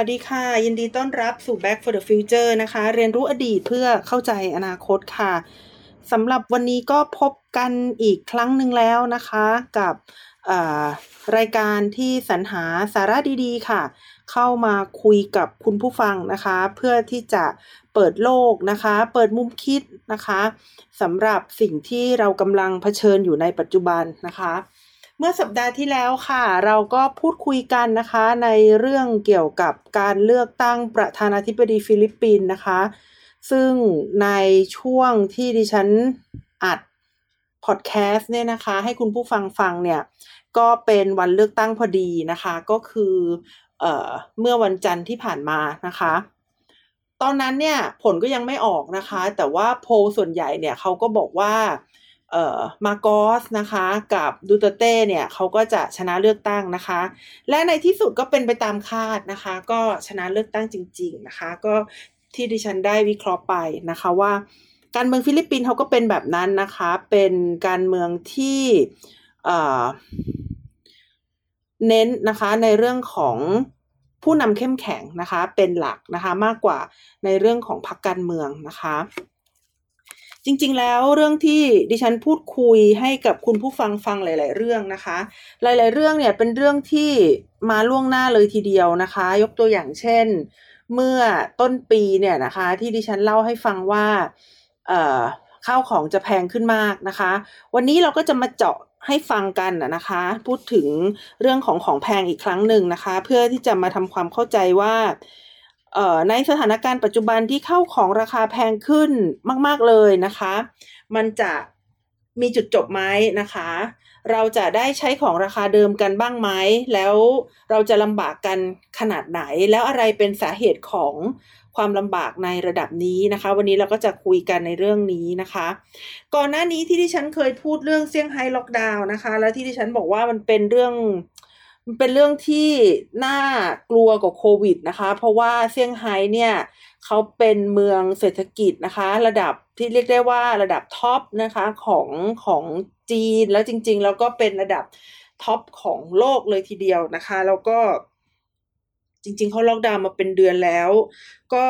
สวัสดีค่ะ ยินดีต้อนรับสู่ Back for the Future นะคะ เรียนรู้อดีตเพื่อเข้าใจอนาคตค่ะสำหรับวันนี้ก็พบกันอีกครั้งหนึ่งแล้วนะคะ กับรายการที่สรรหาสาระดีๆ ค่ะ เข้ามาคุยกับคุณผู้ฟังนะคะ เพื่อที่จะเปิดโลกนะคะ เปิดมุมคิดนะคะสำหรับสิ่งที่เรากำลังเผชิญอยู่ในปัจจุบันนะคะ เมื่อสัปดาห์ที่แล้วค่ะ เราก็พูดคุยกันนะคะในเรื่องเกี่ยวกับการเลือกตั้งประธานาธิบดีฟิลิปปินส์นะคะ ซึ่งในช่วงที่ดิฉันอัดพอดแคสต์เนี่ยนะคะ ให้คุณผู้ฟังฟังเนี่ย ก็เป็นวันเลือกตั้งพอดีนะคะ ก็คือเอ่อเมื่อวันจันทร์ที่ผ่านมานะคะ ตอนนั้นเนี่ยผลก็ยังไม่ออกนะคะ แต่ว่าโพลส่วนใหญ่เนี่ยเขาก็บอกว่า เอ่อมาร์กอสนะคะ กับดูเตร์เตเนี่ยเขาก็จะชนะเลือกตั้งนะคะ และในที่สุดก็เป็นไปตามคาดนะคะ ก็ชนะเลือกตั้งจริง ๆนะคะ ก็ที่ดิฉันได้วิเคราะห์ไปนะคะว่า การเมืองฟิลิปปินส์เขาก็เป็นแบบนั้นนะคะ เป็นการเมืองที่เน้นนะคะในเรื่องของผู้นำเข้มแข็งนะคะ เป็นหลักนะคะมากกว่าในเรื่องของพรรคการเมืองนะคะ จริง ๆ แล้วเรื่องที่ดิฉันพูดคุยให้กับคุณผู้ฟังฟังหลาย ๆ เรื่องนะคะ หลาย ๆ เรื่องเนี่ยเป็นเรื่องที่มาล่วงหน้าเลยทีเดียวนะคะ ยกตัวอย่างเช่น เมื่อต้นปีเนี่ยนะคะ ที่ดิฉันเล่าให้ฟังว่าเอ่อข้าวของจะแพงขึ้นมากนะคะ วันนี้เราก็จะมาเจาะให้ฟังกันนะคะ พูดถึงเรื่องของของแพงอีกครั้งหนึ่งนะคะ เพื่อที่จะมาทำความเข้าใจว่า ในสถานการณ์ปัจจุบันที่เข้าของราคาแพงขึ้นมาก ๆเลยนะคะ มันจะมีจุดจบไหมนะคะ เราจะได้ใช้ของราคาเดิมกันบ้างไหมแล้วเราจะลำบากกันขนาดไหน แล้วอะไรเป็นสาเหตุของความลำบากในระดับนี้นะคะ วันนี้เราก็จะคุยกันในเรื่องนี้นะคะ ก่อนหน้านี้ที่ดิฉันเคยพูดเรื่องเซี่ยงไฮ้ล็อกดาวน์นะคะ แล้วที่ดิฉันบอกว่ามันเป็นเรื่อง มันเป็นเรื่องที่น่ากลัวกว่าโควิดนะคะ เพราะว่าเซี่ยงไฮ้เนี่ยเขาเป็นเมืองเศรษฐกิจนะคะ ระดับที่เรียกได้ว่าระดับ top นะคะของของจีนแล้วจริง ๆ แล้วก็เป็นระดับ top ของโลกเลยทีเดียวนะคะ แล้วก็จริง ๆเขาล็อกดาวน์มาเป็นเดือนแล้ว ก็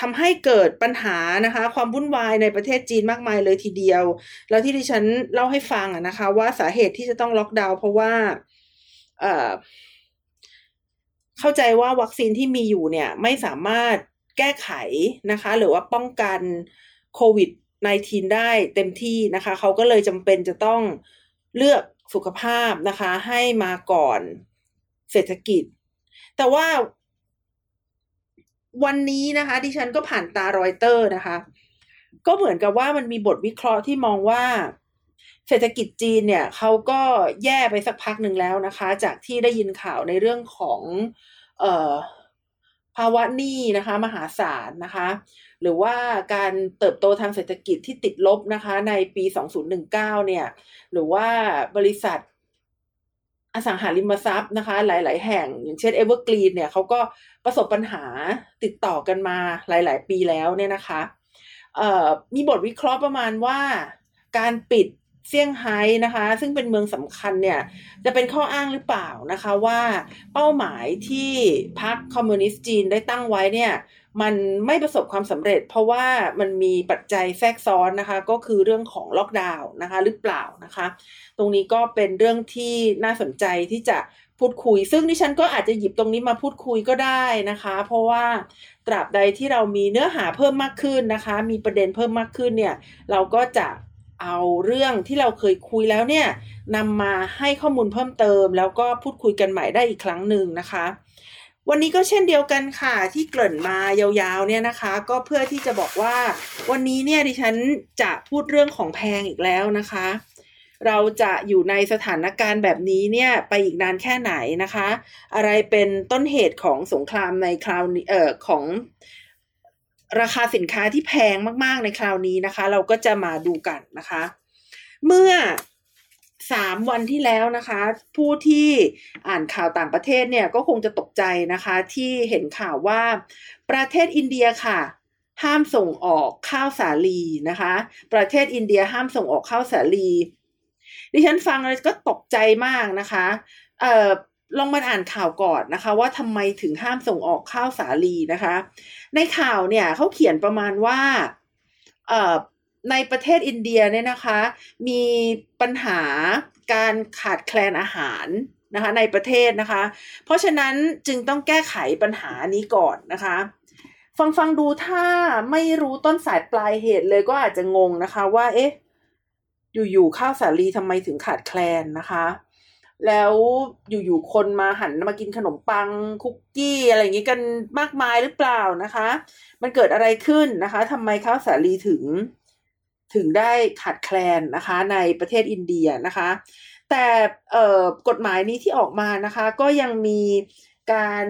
ทำให้เกิดปัญหานะคะ ความวุ่นวายในประเทศจีนมากมายเลยทีเดียว แล้วที่ดิฉันเล่าให้ฟังนะคะ ว่าสาเหตุที่จะต้องล็อกดาวน์เพราะว่า เข้าใจว่าวัคซีนที่มีอยู่เนี่ยไม่สามารถแก้ไขนะคะ หรือว่าป้องกันโควิด -19 ได้เต็มที่นะคะ เขาก็เลยจำเป็นจะต้องเลือกสุขภาพนะคะ ให้มาก่อนเศรษฐกิจ แต่ว่าวันนี้นะคะที่ฉันก็ผ่านตารอยเตอร์นะคะ ก็เหมือนกับว่ามันมีบทวิเคราะห์ที่มองว่า เศรษฐกิจจีนเนี่ยเขาก็แย่ไปสักพักหนึ่งแล้วนะคะ จากที่ได้ยินข่าวในเรื่องของเอ่อภาวะหนี้นะคะ มหาศาลนะคะ หรือว่าการเติบโตทางเศรษฐกิจที่ติดลบนะคะ ในปี 2019 เนี่ย หรือว่าบริษัทอสังหาริมทรัพย์นะคะ หลาย ๆ แห่ง อย่างเช่นเอเวอร์แกรนด์เนี่ยเขาก็ประสบปัญหาติดต่อกันมาหลาย ๆ ปีแล้วเนี่ยนะคะมีบทวิเคราะห์ประมาณว่า การปิด เซี่ยงไฮ้นะคะ ซึ่งเป็นเมืองสำคัญเนี่ยจะเป็นข้ออ้างหรือเปล่านะคะว่าเป้าหมายที่พรรคคอมมิวนิสต์จีนได้ตั้งไว้เนี่ยมันไม่ประสบความสำเร็จ เพราะว่ามันมีปัจจัยแทรกซ้อนนะคะ ก็คือเรื่องของล็อกดาวน์นะคะหรือเปล่านะคะ ตรงนี้ก็เป็นเรื่องที่น่าสนใจที่จะพูดคุย ซึ่งดิฉันก็อาจจะหยิบตรงนี้มาพูดคุยก็ได้นะคะ เพราะว่าตราบใดที่เรามีเนื้อหาเพิ่มมากขึ้นนะคะ มีประเด็นเพิ่มมากขึ้นเนี่ย เราก็จะ เอาเรื่องที่เราเคยคุยแล้วเนี่ยนำมาให้ข้อมูลเพิ่มเติม แล้วก็พูดคุยกันใหม่ได้อีกครั้งหนึ่งนะคะ วันนี้ก็เช่นเดียวกันค่ะที่เกริ่นมายาวๆเนี่ยนะคะ ก็เพื่อที่จะบอกว่า วันนี้เนี่ยดิฉันจะพูดเรื่องของแพงอีกแล้วนะคะ เราจะอยู่ในสถานการณ์แบบนี้เนี่ยไปอีกนานแค่ไหนนะคะ อะไรเป็นต้นเหตุของสงครามในคราวเอ่อของ ราคาสินค้าที่แพงมากๆในคราวนี้นะคะ เราก็จะมาดูกันนะคะ เมื่อสามวันที่แล้วนะคะ ผู้ที่อ่านข่าวต่างประเทศเนี่ยก็คงจะตกใจนะคะ ที่เห็นข่าวว่าประเทศอินเดียค่ะ ห้ามส่งออกข้าวสาลีนะคะ ประเทศอินเดียห้ามส่งออกข้าวสาลี ดิฉันฟังเลยก็ตกใจมากนะคะเอ่อ ลองมาอ่านข่าวก่อนนะคะ ว่าทำไมถึงห้ามส่งออกข้าวสาลีนะคะ ในข่าวเนี่ยเขาเขียนประมาณว่าในประเทศอินเดียเนี่ยนะคะ มีปัญหาการขาดแคลนอาหารนะคะในประเทศนะคะ เพราะฉะนั้นจึงต้องแก้ไขปัญหานี้ก่อนนะคะ ฟังฟังดูถ้าไม่รู้ต้นสายปลายเหตุเลยก็อาจจะงงนะคะว่าเอ๊ะอยู่ๆข้าวสาลีทำไมถึงขาดแคลนนะคะ แล้วอยู่ๆคนมาหันมากินขนมปังคุกกี้อะไรอย่างนี้กันมากมายหรือเปล่านะคะ มันเกิดอะไรขึ้นนะคะทำไมข้าวสาลีถึงถึงได้ขาดแคลนนะคะในประเทศอินเดียนะคะ แต่กฎหมายนี้ที่ออกมานะคะ ก็ยังมีการ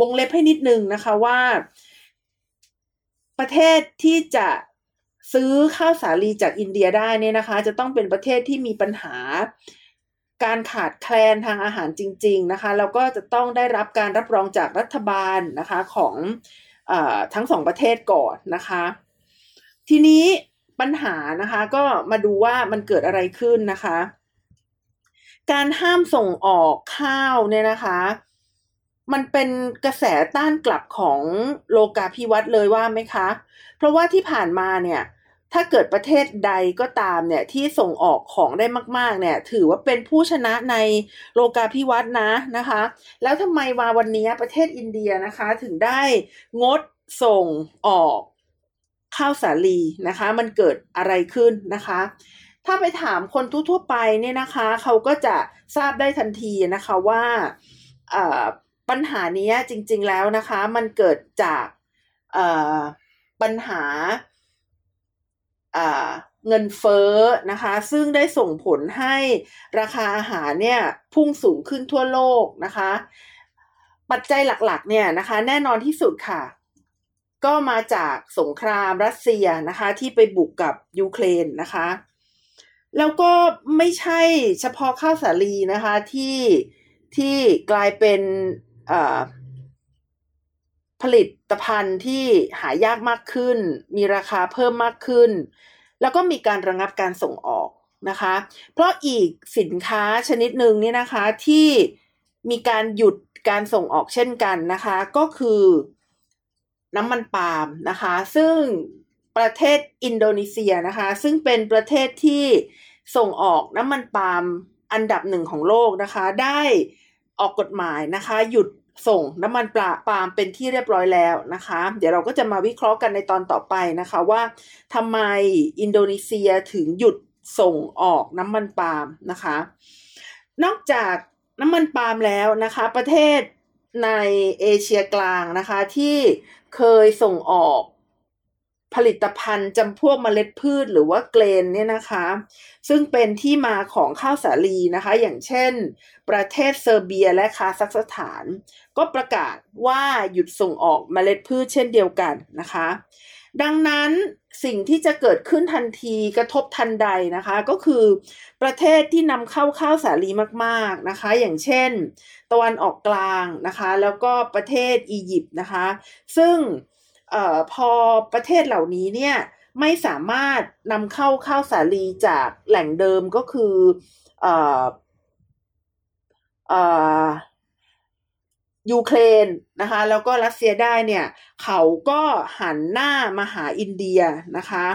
วงเล็บให้นิดนึงนะคะว่า ประเทศที่จะซื้อข้าวสาลีจากอินเดียได้เนี่ยนะคะ จะต้องเป็นประเทศที่มีปัญหา การขาดแคลนทางอาหารจริง ๆนะคะแล้วก็จะต้องได้รับการรับรองจากรัฐบาลนะคะของอทั้งสองประเทศก่อนนะคะ ทีนี้ปัญหานะคะก็มาดูว่ามันเกิดอะไรขึ้นนะคะ การห้ามส่งออกข้าวเนี่ยนะคะมันเป็นกระแสต้านกลับของโลกาภิวัตน์เลยว่าไหมคะ เพราะว่าที่ผ่านมาเนี่ย ถ้าเกิดประเทศใดก็ตามเนี่ยที่ส่งออกของได้มาก ๆ เนี่ย ถือว่าเป็นผู้ชนะในโลกาภิวัตน์นะนะคะ แล้วทำไมมาวันนี้ประเทศอินเดียนะคะถึงได้งดส่งออกข้าวสาลีนะคะ มันเกิดอะไรขึ้นนะคะ ถ้าไปถามคนทั่วๆไปเนี่ยนะคะเขาก็จะทราบได้ทันทีนะคะว่าปัญหานี้จริง ๆแล้วนะคะ มันเกิดจากปัญหา เงินเฟ้อนะคะ ซึ่งได้ส่งผลให้ราคาอาหารเนี่ยพุ่งสูงขึ้นทั่วโลกนะคะ ปัจจัยหลักๆเนี่ยนะคะ แน่นอนที่สุดค่ะ ก็มาจากสงครามรัสเซียนะคะ ที่ไปบุกกับยูเครนนะคะ แล้วก็ไม่ใช่เฉพาะข้าวสาลีนะคะที่ที่กลายเป็น ผลิตภัณฑ์ที่หายากมากขึ้น มีราคาเพิ่มมากขึ้น แล้วก็มีการระงับการส่งออกนะคะ เพราะอีกสินค้าชนิดหนึ่งนี่นะคะที่มีการหยุดการส่งออกเช่นกันนะคะ ก็คือน้ำมันปาล์มนะคะ ซึ่งประเทศอินโดนีเซียนะคะ ซึ่งเป็นประเทศที่ส่งออกน้ำมันปาล์มอันดับหนึ่งของโลกนะคะ ได้ออกกฎหมายนะคะ หยุด ส่งน้ำมันปลาปาล์มเป็นที่เรียบร้อยแล้วนะคะ เดี๋ยวเราก็จะมาวิเคราะห์กันในตอนต่อไปนะคะว่าทำไมอินโดนีเซียถึงหยุดส่งออกน้ำมันปาล์มนะคะ นอกจากน้ำมันปาล์มแล้วนะคะ ประเทศในเอเชียกลางนะคะที่เคยส่งออก ผลิตภัณฑ์จำพวกเมล็ดพืชหรือว่าเกรนเนี่ยนะคะ ซึ่งเป็นที่มาของข้าวสาลีนะคะ อย่างเช่น ประเทศเซอร์เบียและคาซัคสถาน ก็ประกาศว่าหยุดส่งออกเมล็ดพืชเช่นเดียวกันนะคะ ดังนั้นสิ่งที่จะเกิดขึ้นทันทีกระทบทันใดนะคะ ก็คือประเทศที่นำเข้าข้าวสาลีมากๆนะคะ อย่างเช่น ตะวันออกกลางนะคะ แล้วก็ประเทศอียิปต์นะคะ ซึ่ง ออพอประเทศเหล่านี้เนี่ยไม่สามารถนำเข้าข้าวสาลีจากแหล่งเดิมก็คือเออยูเครนนะคะ แล้วก็รัสเซียได้เนี่ย เขาก็หันหน้ามาหาอินเดียนะคะ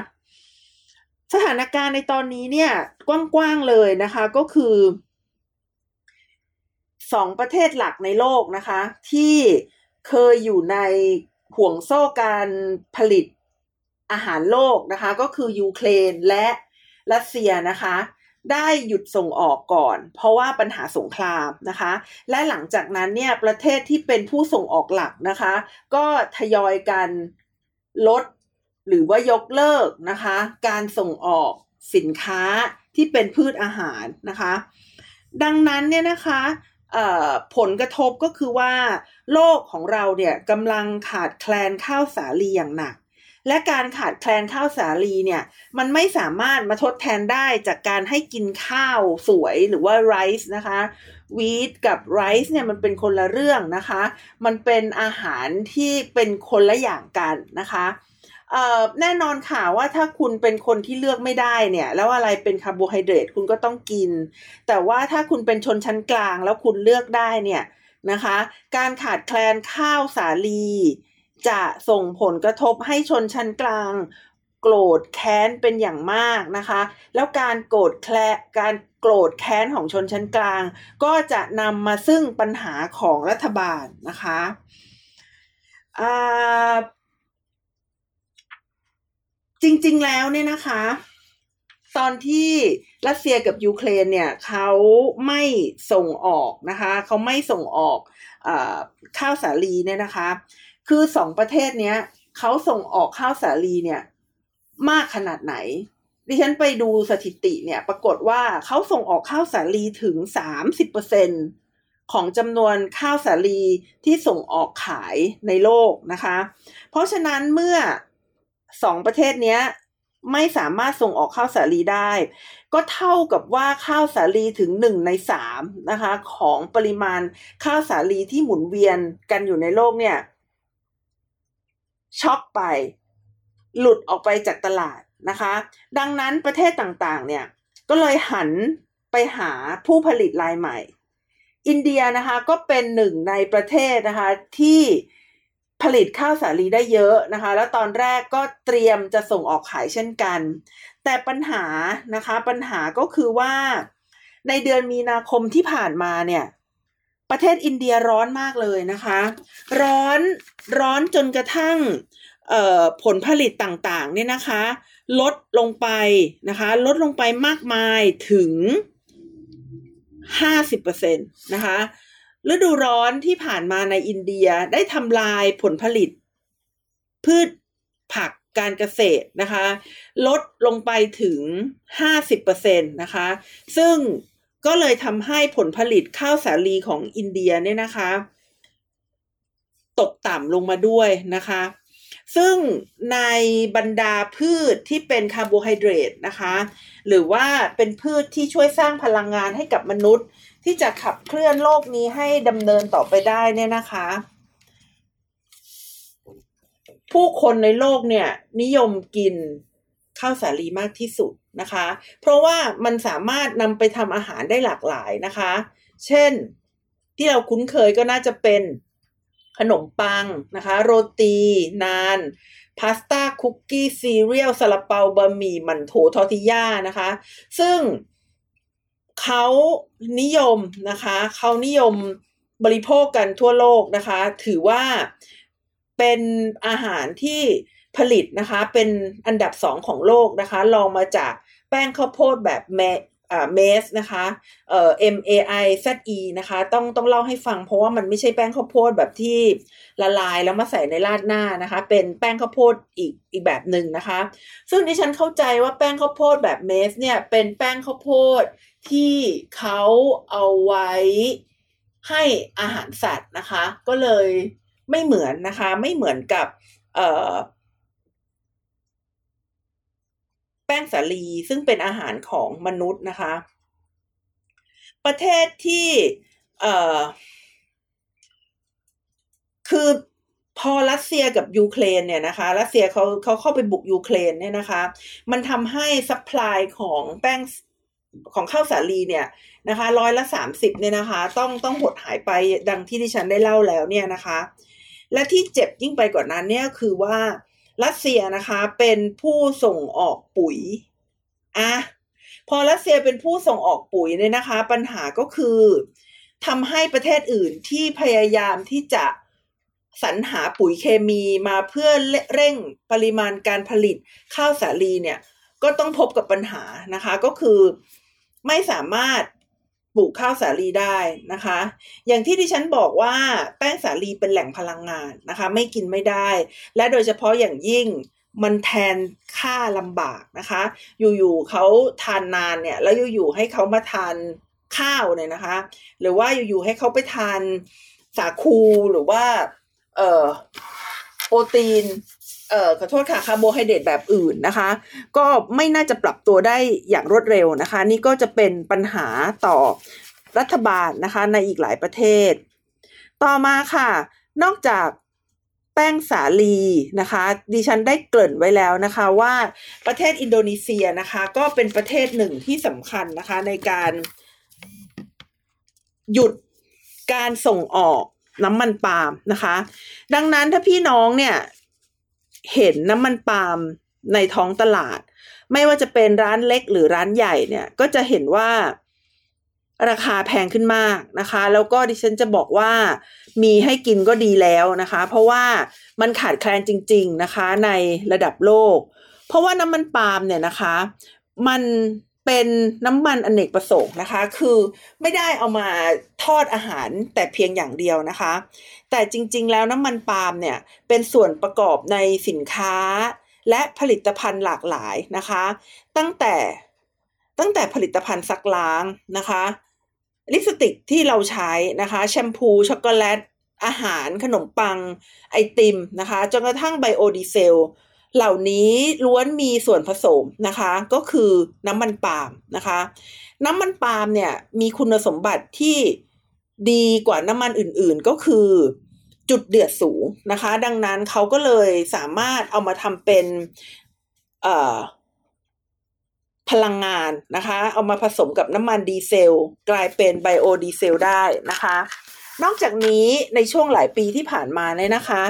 สถานการณ์ในตอนนี้เนี่ย กว้างๆเลยนะคะก็คือสองประเทศหลักในโลกนะคะ ที่เคยอยู่ใน ห่วงโซ่การผลิตอาหารโลกนะคะ ก็คือยูเครนและรัสเซียนะคะ ได้หยุดส่งออกก่อน เพราะว่าปัญหาสงครามนะคะ และหลังจากนั้นเนี่ยประเทศที่เป็นผู้ส่งออกหลักนะคะ ก็ทยอยกันลดหรือว่ายกเลิกนะคะ การส่งออกสินค้าที่เป็นพืชอาหารนะคะ ดังนั้นเนี่ยนะคะ ผลกระทบก็คือว่า โลกของเราเนี่ยกำลังขาดแคลนข้าวสาลีอย่างหนัก และการขาดแคลนข้าวสาลีเนี่ย มันไม่สามารถมาทดแทนได้จากการให้กินข้าวสวยหรือว่าไรซ์นะคะวีทกับไรซ์เนี่ยมันเป็นคนละเรื่องนะคะ มันเป็นอาหารที่เป็นคนละอย่างกันนะคะ แน่นอนค่ะว่าถ้าคุณเป็นคนที่เลือกไม่ได้เนี่ย แล้วอะไรเป็นคาร์โบไฮเดรตคุณก็ต้องกิน แต่ว่าถ้าคุณเป็นชนชั้นกลางแล้วคุณเลือกได้เนี่ยนะคะ การขาดแคลนข้าวสาลี จะส่งผลกระทบให้ชนชั้นกลาง โกรธแค้นเป็นอย่างมากนะคะ แล้วการโกรธแคลการโกรธแค้นของชนชั้นกลาง ก็จะนำมาซึ่งปัญหาของรัฐบาลนะคะอ่า จริง ๆ แล้วเนี่ยนะคะ ตอนที่รัสเซียกับยูเครนเนี่ยเขาไม่ส่งออกนะคะเขาไม่ส่งออกอข้าวสาลีเนี่ยนะคะ คือสองประเทศเนี้ยเขาส่งออกข้าวสาลีเนี่ยมากขนาดไหน ดิฉันไปดูสถิติเนี่ยปรากฏว่าเขาส่งออกข้าวสาลีถึงสามสิบเปอร์เซ็นของจำนวนข้าวสาลีที่ส่งออกขายในโลกนะคะ เพราะฉะนั้นเมื่อ สองประเทศนี้ไม่สามารถส่งออกข้าวสาลีได้ ก็เท่ากับว่าข้าวสาลีถึงหนึ่งในสามนะคะ ของปริมาณข้าวสาลีที่หมุนเวียนกันอยู่ในโลกเนี่ย ช็อกไป หลุดออกไปจากตลาดนะคะ ดังนั้นประเทศต่างๆ เนี่ย ก็เลยหันไปหาผู้ผลิตรายใหม่ อินเดียนะคะก็เป็นหนึ่งในประเทศนะคะที่ ผลิตข้าวสาลีได้เยอะนะคะ แล้วตอนแรกก็เตรียมจะส่งออกขายเช่นกัน แต่ปัญหานะคะปัญหาก็คือว่าในเดือนมีนาคมที่ผ่านมาเนี่ยประเทศอินเดียร้อนมากเลยนะคะ ร้อนร้อนจนกระทั่งผลผลิตต่างๆเนี่ยนะคะ ลดลงไปนะคะ ลดลงไปมากมายถึง50%นะคะ ฤดูร้อนที่ผ่านมาในอินเดียได้ทำลายผลผลิต พืชผักการเกษตรนะคะ ลดลงไปถึง 50%นะคะ ซึ่งก็เลยทำให้ผลผลิตข้าวสาลีของอินเดียเนี่ยนะคะ ตกต่ำลงมาด้วยนะคะ ซึ่งในบรรดาพืชที่เป็นคาร์โบไฮเดรตนะคะ หรือว่าเป็นพืชที่ช่วยสร้างพลังงานให้กับมนุษย์ ที่จะขับเคลื่อนโลกนี้ให้ดำเนินต่อไปได้เนี่ยนะคะ ผู้คนในโลกเนี่ยนิยมกินข้าวสาลีมากที่สุดนะคะ เพราะว่ามันสามารถนำไปทำอาหารได้หลากหลายนะคะ เช่นที่เราคุ้นเคยก็น่าจะเป็นขนมปังนะคะ โรตี นาน พาสต้าคุกกี้ซีเรียลซาลาเปาบะหมี่มันโถทอติยานะคะ ซึ่ง เขานิยมนะคะเขานิยมบริโภคกันทั่วโลกนะคะ ถือว่าเป็นอาหารที่ผลิตนะคะ เป็นอันดับสองของโลกนะคะรองมาจากแป้งข้าวโพดแบบแม เมสนะคะเอ่อ M A I Z E นะคะต้องต้องเล่าให้ฟังเพราะว่ามันไม่ใช่แป้งข้าวโพดแบบที่ละลายแล้วมาใส่ในราดหน้านะคะ เป็นแป้งข้าวโพดอีกอีกแบบหนึ่งนะคะ ซึ่งดิฉันเข้าใจว่าแป้งข้าวโพดแบบเมสเนี่ยเป็นแป้งข้าวโพดที่เขาเอาไว้ให้อาหารสัตว์นะคะ ก็เลยไม่เหมือนนะคะ ไม่เหมือนกับเอ่อ แป้งสาลีซึ่งเป็นอาหารของมนุษย์นะคะ ประเทศที่เอ่อคือพอรัสเซียกับยูเครนเนี่ยนะคะ รัสเซียเขาเขาเข้าไปบุกยูเครนเนี่ยนะคะ มันทำให้ supply ของแป้งของข้าวสาลีเนี่ยนะคะร้อยละสามสิบเนี่ยนะคะ ต้องต้องหดหายไปดังที่ดิฉันได้เล่าแล้วเนี่ยนะคะ และที่เจ็บยิ่งไปกว่านั้นเนี่ยคือว่า รัสเซียนะคะเป็นผู้ส่งออกปุ๋ยอะพอรัสเซียเป็นผู้ส่งออกปุ๋ยเนี่ยนะคะ ปัญหาก็คือทำให้ประเทศอื่นที่พยายามที่จะสรรหาปุ๋ยเคมีมาเพื่อเร่งปริมาณการผลิตข้าวสาลีเนี่ยก็ต้องพบกับปัญหานะคะก็คือไม่สามารถ ปลูกข้าวสาลีได้นะคะ อย่างที่ดิฉันบอกว่าแป้งสาลีเป็นแหล่งพลังงานนะคะ ไม่กินไม่ได้ และโดยเฉพาะอย่างยิ่งมันแทนค่าลำบากนะคะ อยู่ๆเขาทานนานเนี่ย แล้วอยู่ๆให้เขามาทานข้าวเนี่ยนะคะ หรือว่าอยู่ๆให้เขาไปทานสาคูหรือว่า เอ่อโปรตีน เอ่อขอโทษค่ะคาร์โบไฮเดรตแบบอื่นนะคะ ก็ไม่น่าจะปรับตัวได้อย่างรวดเร็วนะคะ นี่ก็จะเป็นปัญหาต่อรัฐบาลนะคะในอีกหลายประเทศ ต่อมาค่ะ นอกจากแป้งสาลีนะคะ ดิฉันได้เกริ่นไว้แล้วนะคะว่าประเทศอินโดนีเซียนะคะ ก็เป็นประเทศหนึ่งที่สำคัญนะคะในการหยุดการส่งออกน้ำมันปาล์มนะคะ ดังนั้นถ้าพี่น้องเนี่ย เห็นน้ำมันปาล์มในท้องตลาด ไม่ว่าจะเป็นร้านเล็กหรือร้านใหญ่เนี่ยก็จะเห็นว่าราคาแพงขึ้นมากนะคะ แล้วก็ดิฉันจะบอกว่ามีให้กินก็ดีแล้วนะคะ เพราะว่ามันขาดแคลนจริง ๆนะคะ ในระดับโลก เพราะว่าน้ำมันปาล์มเนี่ยนะคะ มัน เป็นน้ำมันอนเนกประสงค์นะคะ คือไม่ได้เอามาทอดอาหารแต่เพียงอย่างเดียวนะคะ แต่จริงๆ แล้วน้ำมันปาล์มเนี่ยเป็นส่วนประกอบในสินค้า และผลิตภัณฑ์หลากหลายนะคะ ตั้งแต่ตั้งแต่ผลิตภัณฑ์ซักล้างนะคะ ลิปสติกที่เราใช้นะคะ แชมพู ช็อกโกแลต อาหารขนมปัง ไอติมนะคะ จนกระทั่งไบโอดีเซล เหล่านี้ล้วนมีส่วนผสมนะคะ ก็คือน้ำมันปาล์มนะคะ น้ำมันปาล์มเนี่ยมีคุณสมบัติที่ดีกว่าน้ำมันอื่นๆก็คือจุดเดือดสูงนะคะ ดังนั้นเขาก็เลยสามารถเอามาทำเป็นพลังงานนะคะ เอามาผสมกับน้ำมันดีเซล กลายเป็นไบโอดีเซลได้นะคะ นอกจากนี้ในช่วงหลายปีที่ผ่านมาเนี่ยนะคะ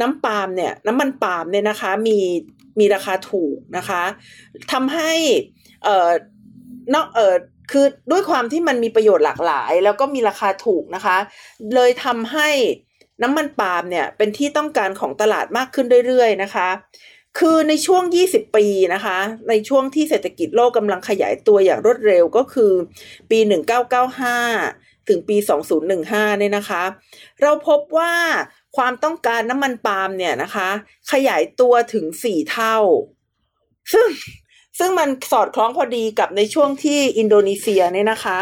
น้ำปาล์มเนี่ยน้ำมันปาล์มเนี่ยนะคะมีมีราคาถูกนะคะทำให้เอ่อนอกเอ่อคือด้วยความที่มันมีประโยชน์หลากหลาย แล้วก็มีราคาถูกนะคะ เลยทำให้น้ำมันปาล์มเนี่ยเป็นที่ต้องการของตลาดมากขึ้นเรื่อยๆนะคะ คือในช่วง 20 ปีนะคะ ในช่วงที่เศรษฐกิจโลกกำลังขยายตัวอย่างรวดเร็วก็คือปี 1995 ถึงปี 2015 เนี่ยนะคะ เราพบว่าความต้องการน้ำมันปาล์มเนี่ยนะคะ ขยายตัวถึง 4 เท่า ซึ่งซึ่งมันสอดคล้องพอดีกับในช่วงที่อินโดนีเซียเนี่ยนะคะ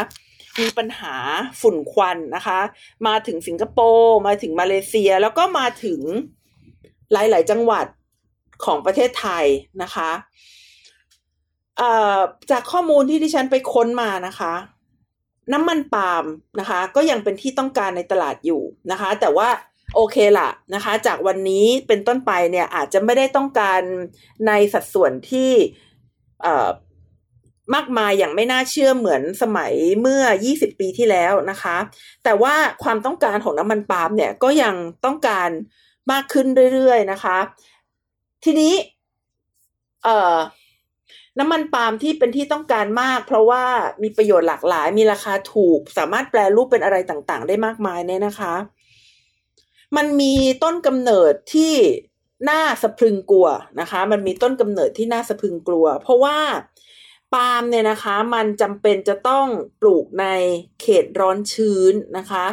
มีปัญหาฝุ่นควันนะคะ มาถึงสิงคโปร์มาถึงมาเลเซียแล้วก็มาถึงหลาย ๆ จังหวัดของประเทศไทยนะคะจากข้อมูลที่ดิฉันไปค้นมานะคะ น้ำมันปาล์มนะคะ ก็ยังเป็นที่ต้องการในตลาดอยู่นะคะ แต่ว่าโอเคละนะคะ จากวันนี้เป็นต้นไปเนี่ยอาจจะไม่ได้ต้องการในสัดส่วนที่มากมายอย่างไม่น่าเชื่อเหมือนสมัยเมื่อ 20 ปีที่แล้วนะคะ แต่ว่าความต้องการของน้ำมันปาล์มเนี่ยก็ยังต้องการมากขึ้นเรื่อยๆนะคะ ทีนี้ เอ่อ น้ำมันปาล์มที่เป็นที่ต้องการมาก เพราะว่ามีประโยชน์หลากหลาย มีราคาถูก สามารถแปลรูปเป็นอะไรต่างๆ ได้มากมายเนี่ยนะคะ มันมีต้นกำเนิดที่น่าสะพรึงกลัวนะคะ มันมีต้นกำเนิดที่น่าสะพรึงกลัว เพราะว่าปาล์มเนี่ยนะคะ มันจำเป็นจะต้องปลูกในเขตร้อนชื้นนะคะ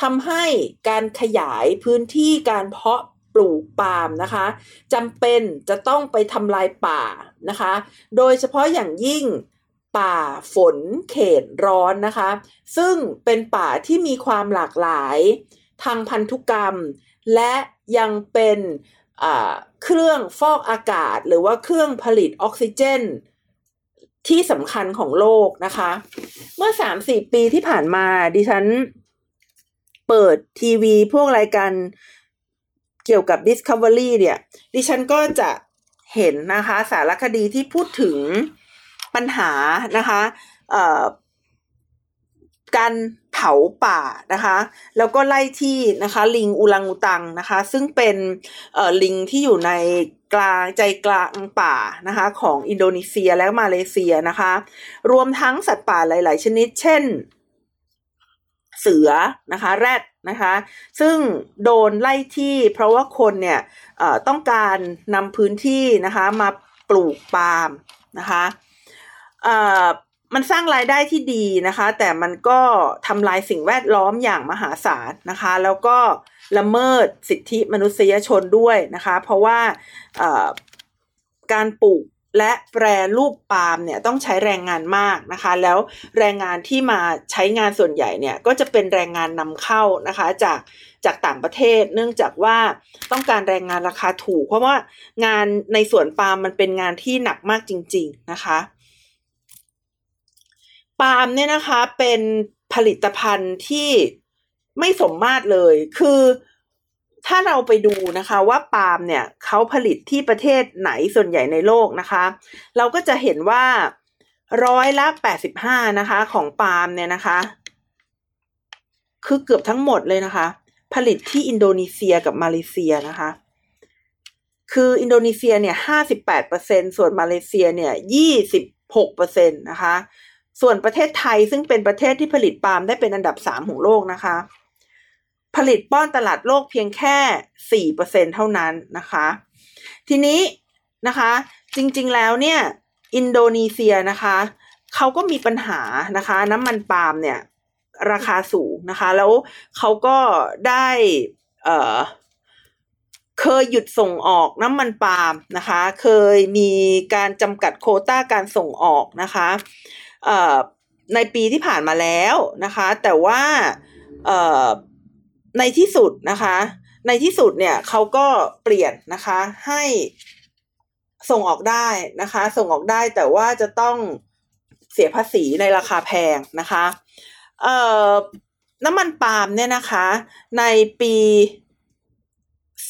ทำให้การขยายพื้นที่การเพาะ ปลูกปาล์มนะคะจำเป็นจะต้องไปทำลายป่านะคะ โดยเฉพาะอย่างยิ่งป่าฝนเขตร้อนนะคะ ซึ่งเป็นป่าที่มีความหลากหลาย ทางพันธุกรรม และยังเป็นเครื่องฟอกอากาศ หรือว่าเครื่องผลิตออกซิเจน ที่สำคัญของโลกนะคะ เมื่อสามสี่ปีที่ผ่านมาดิฉันเปิดทีวีพวกรายการ เกี่ยวกับ Discovery เนี่ยดิฉันก็จะเห็นนะคะสารคดีที่พูดถึงปัญหานะคะการเผาป่านะคะ แล้วก็ไล่ที่นะคะ ลิงอุลังอุตังนะคะ ซึ่งเป็นลิงที่อยู่ในกลางใจกลางป่านะคะของอินโดนีเซียและมาเลเซียนะคะ รวมทั้งสัตว์ป่าหลาย ๆ ชนิด เช่น เสือนะคะ แรด นะคะ ซึ่งโดนไล่ที่เพราะว่าคนเนี่ยต้องการนำพื้นที่นะคะมาปลูกปาล์มนะคะมันสร้างรายได้ที่ดีนะคะ แต่มันก็ทำลายสิ่งแวดล้อมอย่างมหาศาลนะคะ แล้วก็ละเมิดสิทธิมนุษยชนด้วยนะคะ เพราะว่าการปลูก และแปรรูปปาล์มเนี่ยต้องใช้แรงงานมากนะคะ แล้วแรงงานที่มาใช้งานส่วนใหญ่เนี่ยก็จะเป็นแรงงานนำเข้านะคะจากจากต่างประเทศ เนื่องจากว่าต้องการแรงงานราคาถูก เพราะว่างานในสวนปาล์มมันเป็นงานที่หนักมากจริง ๆนะคะ ปาล์มเนี่ยนะคะเป็นผลิตภัณฑ์ที่ไม่สมมาตรเลยคือ ถ้าเราไปดูนะคะว่าปาล์มเนี่ยเขาผลิตที่ประเทศไหนส่วนใหญ่ในโลกนะคะ เราก็จะเห็นว่าร้อยละแปดสิบห้านะคะ ของปาล์มเนี่ยนะคะ คือเกือบทั้งหมดเลยนะคะ ผลิตที่อินโดนีเซียกับมาเลเซียนะคะ คืออินโดนีเซียเนี่ยห้าสิบแปดเปอร์เซ็นส่วนมาเลเซียเนี่ยยี่สิบหกเปอร์เซ็นตนะคะ ส่วนประเทศไทยซึ่งเป็นประเทศที่ผลิตปาล์มได้เป็นอันดับสามของโลกนะคะ ผลิตป้อนตลาดโลกเพียงแค่สี่เท่านั้นนะคะ ทีนี้นะคะจริงๆแล้วเนี่ยอินโดนีเซียนะคะเขาก็มีปัญหานะคะน้ำมันปาล์มเนี่ยราคาสูงนะคะ แล้วเขาก็ได้เออเคยหยุดส่งออกน้ำมันปาล์มนะคะ เคยมีการจำกัดโคต้าการส่งออกนะคะเออในปีที่ผ่านมาแล้วนะคะ แต่ว่าเออ ในที่สุดนะคะ ในที่สุดเนี่ยเขาก็เปลี่ยนนะคะให้ส่งออกได้นะคะ ส่งออกได้แต่ว่าจะต้องเสียภาษีในราคาแพงนะคะเอ่อน้ำมันปาล์มเนี่ยนะคะ ในปี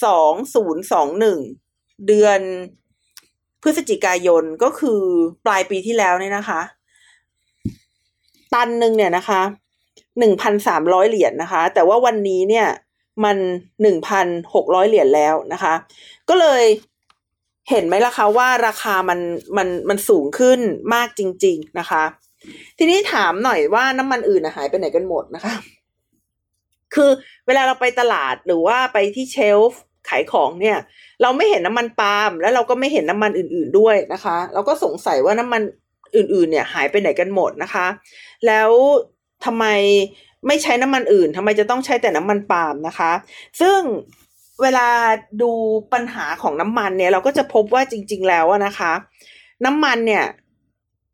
สองศูนย์สองหนึ่งเดือนพฤศจิกายนก็คือปลายปีที่แล้วเนี่ยนะคะ ตันหนึ่งเนี่ยนะคะ หนึ่งพันสามร้อยเหรียญนนะคะ แต่ว่าวันนี้เนี่ยมันหนึ่งพันหกร้อยเหรียญแล้วนะคะ ก็เลยเห็นไหมล่ะคะว่าราคามันมันมันสูงขึ้นมากจริง ๆนะคะ ทีนี้ถามหน่อยว่าน้ำมันอื่นหายไปไหนกันหมดนะคะ คือเวลาเราไปตลาดหรือว่าไปที่เชลฟ์ขายของเนี่ย เราไม่เห็นน้ำมันปาล์มแล้วเราก็ไม่เห็นน้ำมันอื่น ๆด้วยนะคะ เราก็สงสัยว่าน้ำมันอื่นๆ เนี่ยหายไปไหนกันหมดนะคะ แล้ว ทำไมไม่ใช้น้ำมันอื่นทำไมจะต้องใช้แต่น้ำมันปาล์มนะคะ ซึ่งเวลาดูปัญหาของน้ำมันเนี่ย เราก็จะพบว่าจริง ๆ แล้วนะคะ น้ำมันเนี่ย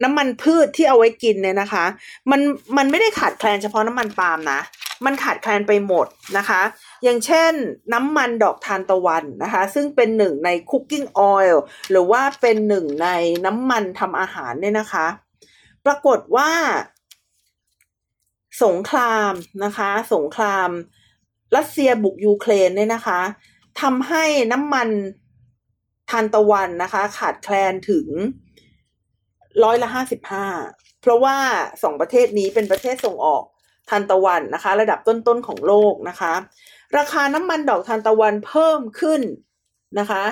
น้ำมันพืชที่เอาไว้กินเนี่ยนะคะ มันมันไม่ได้ขาดแคลนเฉพาะน้ำมันปาล์มนะมันขาดแคลนไปหมดนะคะ อย่างเช่นน้ำมันดอกทานตะวันนะคะ ซึ่งเป็นหนึ่งในคุกกิ้งออยล์หรือว่าเป็นหนึ่งในน้ำมันทำอาหารเนี่ยนะคะ ปรากฏว่า สงครามนะคะ สงคราม รัสเซียบุกยูเครนเนี่ยนะคะทำให้น้ำมันทานตะวันนะคะ ขาดแคลนถึงร้อยละห้าสิบห้าเพราะว่าสองประเทศนี้เป็นประเทศส่งออกทานตะวันนะคะ ระดับต้นๆของโลกนะคะ ราคาน้ำมันดอกทานตะวันเพิ่มขึ้นนะคะ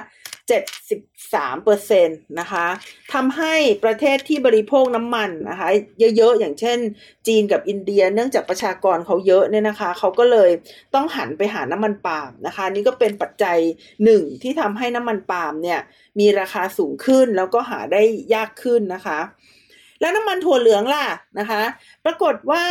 เจ็ดสิบสามเปอร์เซ็นต์นะคะทำให้ประเทศที่บริโภคน้ำมันนะคะเยอะๆ อย่างเช่น จีนกับอินเดีย เนื่องจากประชากรเขาเยอะเนี่ยนะคะ เขาก็เลยต้องหันไปหาน้ำมันปาล์มนะคะ นี่ก็เป็นปัจจัยหนึ่งที่ทำให้น้ำมันปาล์มเนี่ยมีราคาสูงขึ้นแล้วก็หาได้ยากขึ้นนะคะ แล้วน้ำมันถั่วเหลืองล่ะนะคะ ปรากฏว่า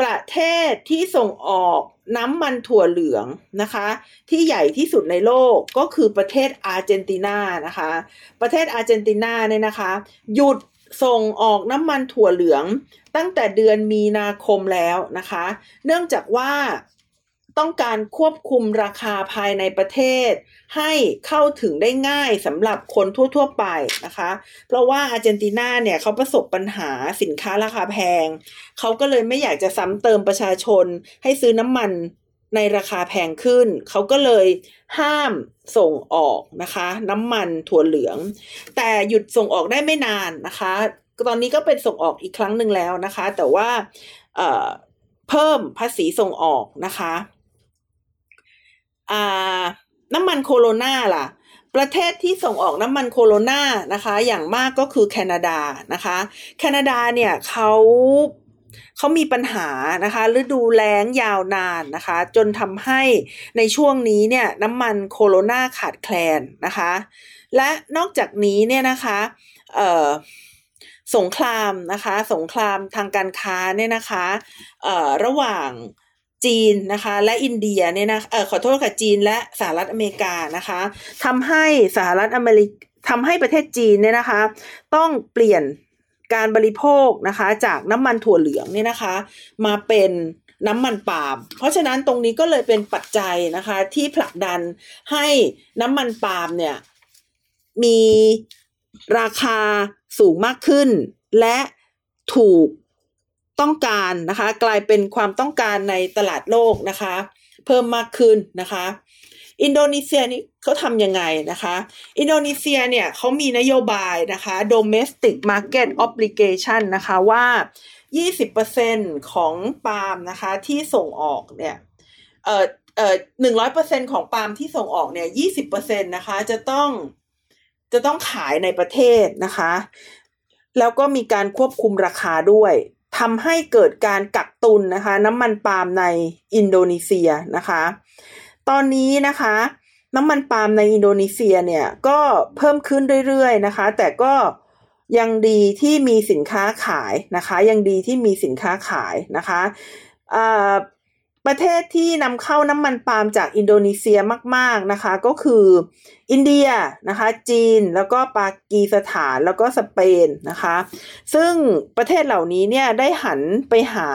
ประเทศที่ส่งออกน้ำมันถั่วเหลืองนะคะ ที่ใหญ่ที่สุดในโลกก็คือประเทศอาร์เจนตินานะคะ ประเทศอาร์เจนตินาเนี่ยนะคะ หยุดส่งออกน้ำมันถั่วเหลืองตั้งแต่เดือนมีนาคมแล้วนะคะ เนื่องจากว่า ต้องการควบคุมราคาภายในประเทศ ให้เข้าถึงได้ง่ายสำหรับคนทั่ว ๆ ไปนะคะ เพราะว่าอาร์เจนตินาเนี่ยเขาประสบปัญหาสินค้าราคาแพง เขาก็เลยไม่อยากจะซ้ำเติมประชาชน ให้ซื้อน้ำมันในราคาแพงขึ้น เขาก็เลยห้ามส่งออกนะคะ น้ำมันถั่วเหลือง แต่หยุดส่งออกได้ไม่นานนะคะ ตอนนี้ก็เป็นส่งออกอีกครั้งหนึ่งแล้วนะคะ แต่ว่าเพิ่มภาษีส่งออกนะคะ อ่าน้ำมันโคโรนาล่ะ ประเทศที่ส่งออกน้ำมันโคโรนานะคะ อย่างมากก็คือแคนาดานะคะ แคนาดาเนี่ยเขาเขามีปัญหานะคะฤดูแล้งยาวนานนะคะ จนทำให้ในช่วงนี้เนี่ยน้ำมันโคโรนาขาดแคลนนะคะ และนอกจากนี้เนี่ยนะคะสงครามนะคะ สงครามทางการค้าเนี่ยนะคะระหว่าง จีนนะคะและอินเดียเนี่ยนะเออขอโทษค่ะจีนและสหรัฐอเมริกานะคะทำให้สหรัฐอเมริกทำให้ประเทศจีนเนี่ยนะคะ ต้องเปลี่ยนการบริโภคนะคะจากน้ำมันถั่วเหลืองเนี่ยนะคะ มาเป็นน้ำมันปาล์ม เพราะฉะนั้นตรงนี้ก็เลยเป็นปัจจัยนะคะที่ผลักดันให้น้ำมันปาล์มเนี่ยมีราคาสูงมากขึ้น และถูก ต้องการนะคะ กลายเป็นความต้องการในตลาดโลกนะคะ เพิ่มมากขึ้นนะคะ อินโดนีเซียนี่เขาทำยังไงนะคะ อินโดนีเซียเนี่ยเขามีนโยบายนะคะ domestic market obligation นะคะว่า 20%ของปาล์มนะคะที่ส่งออกเนี่ยเอ่อเอ่อหนึ่งร้อยเปอร์เซ็นของปาล์มที่ส่งออกเนี่ยยี่สิบเปอร์เซ็นตนะคะ จะต้องจะต้องขายในประเทศนะคะ แล้วก็มีการควบคุมราคาด้วย ทำให้เกิดการกักตุนนะคะ น้ำมันปาล์มในอินโดนีเซียนะคะ ตอนนี้นะคะน้ำมันปาล์มในอินโดนีเซียเนี่ยก็เพิ่มขึ้นเรื่อยๆนะคะ แต่ก็ยังดีที่มีสินค้าขายนะคะ ยังดีที่มีสินค้าขายนะคะ ประเทศที่นำเข้าน้ำมันปาล์มจากอินโดนีเซียมาก ๆนะคะ ก็คืออินเดียนะคะ จีนแล้วก็ปากีสถานแล้วก็สเปนนะคะ ซึ่งประเทศเหล่านี้เนี่ยได้หันไปหา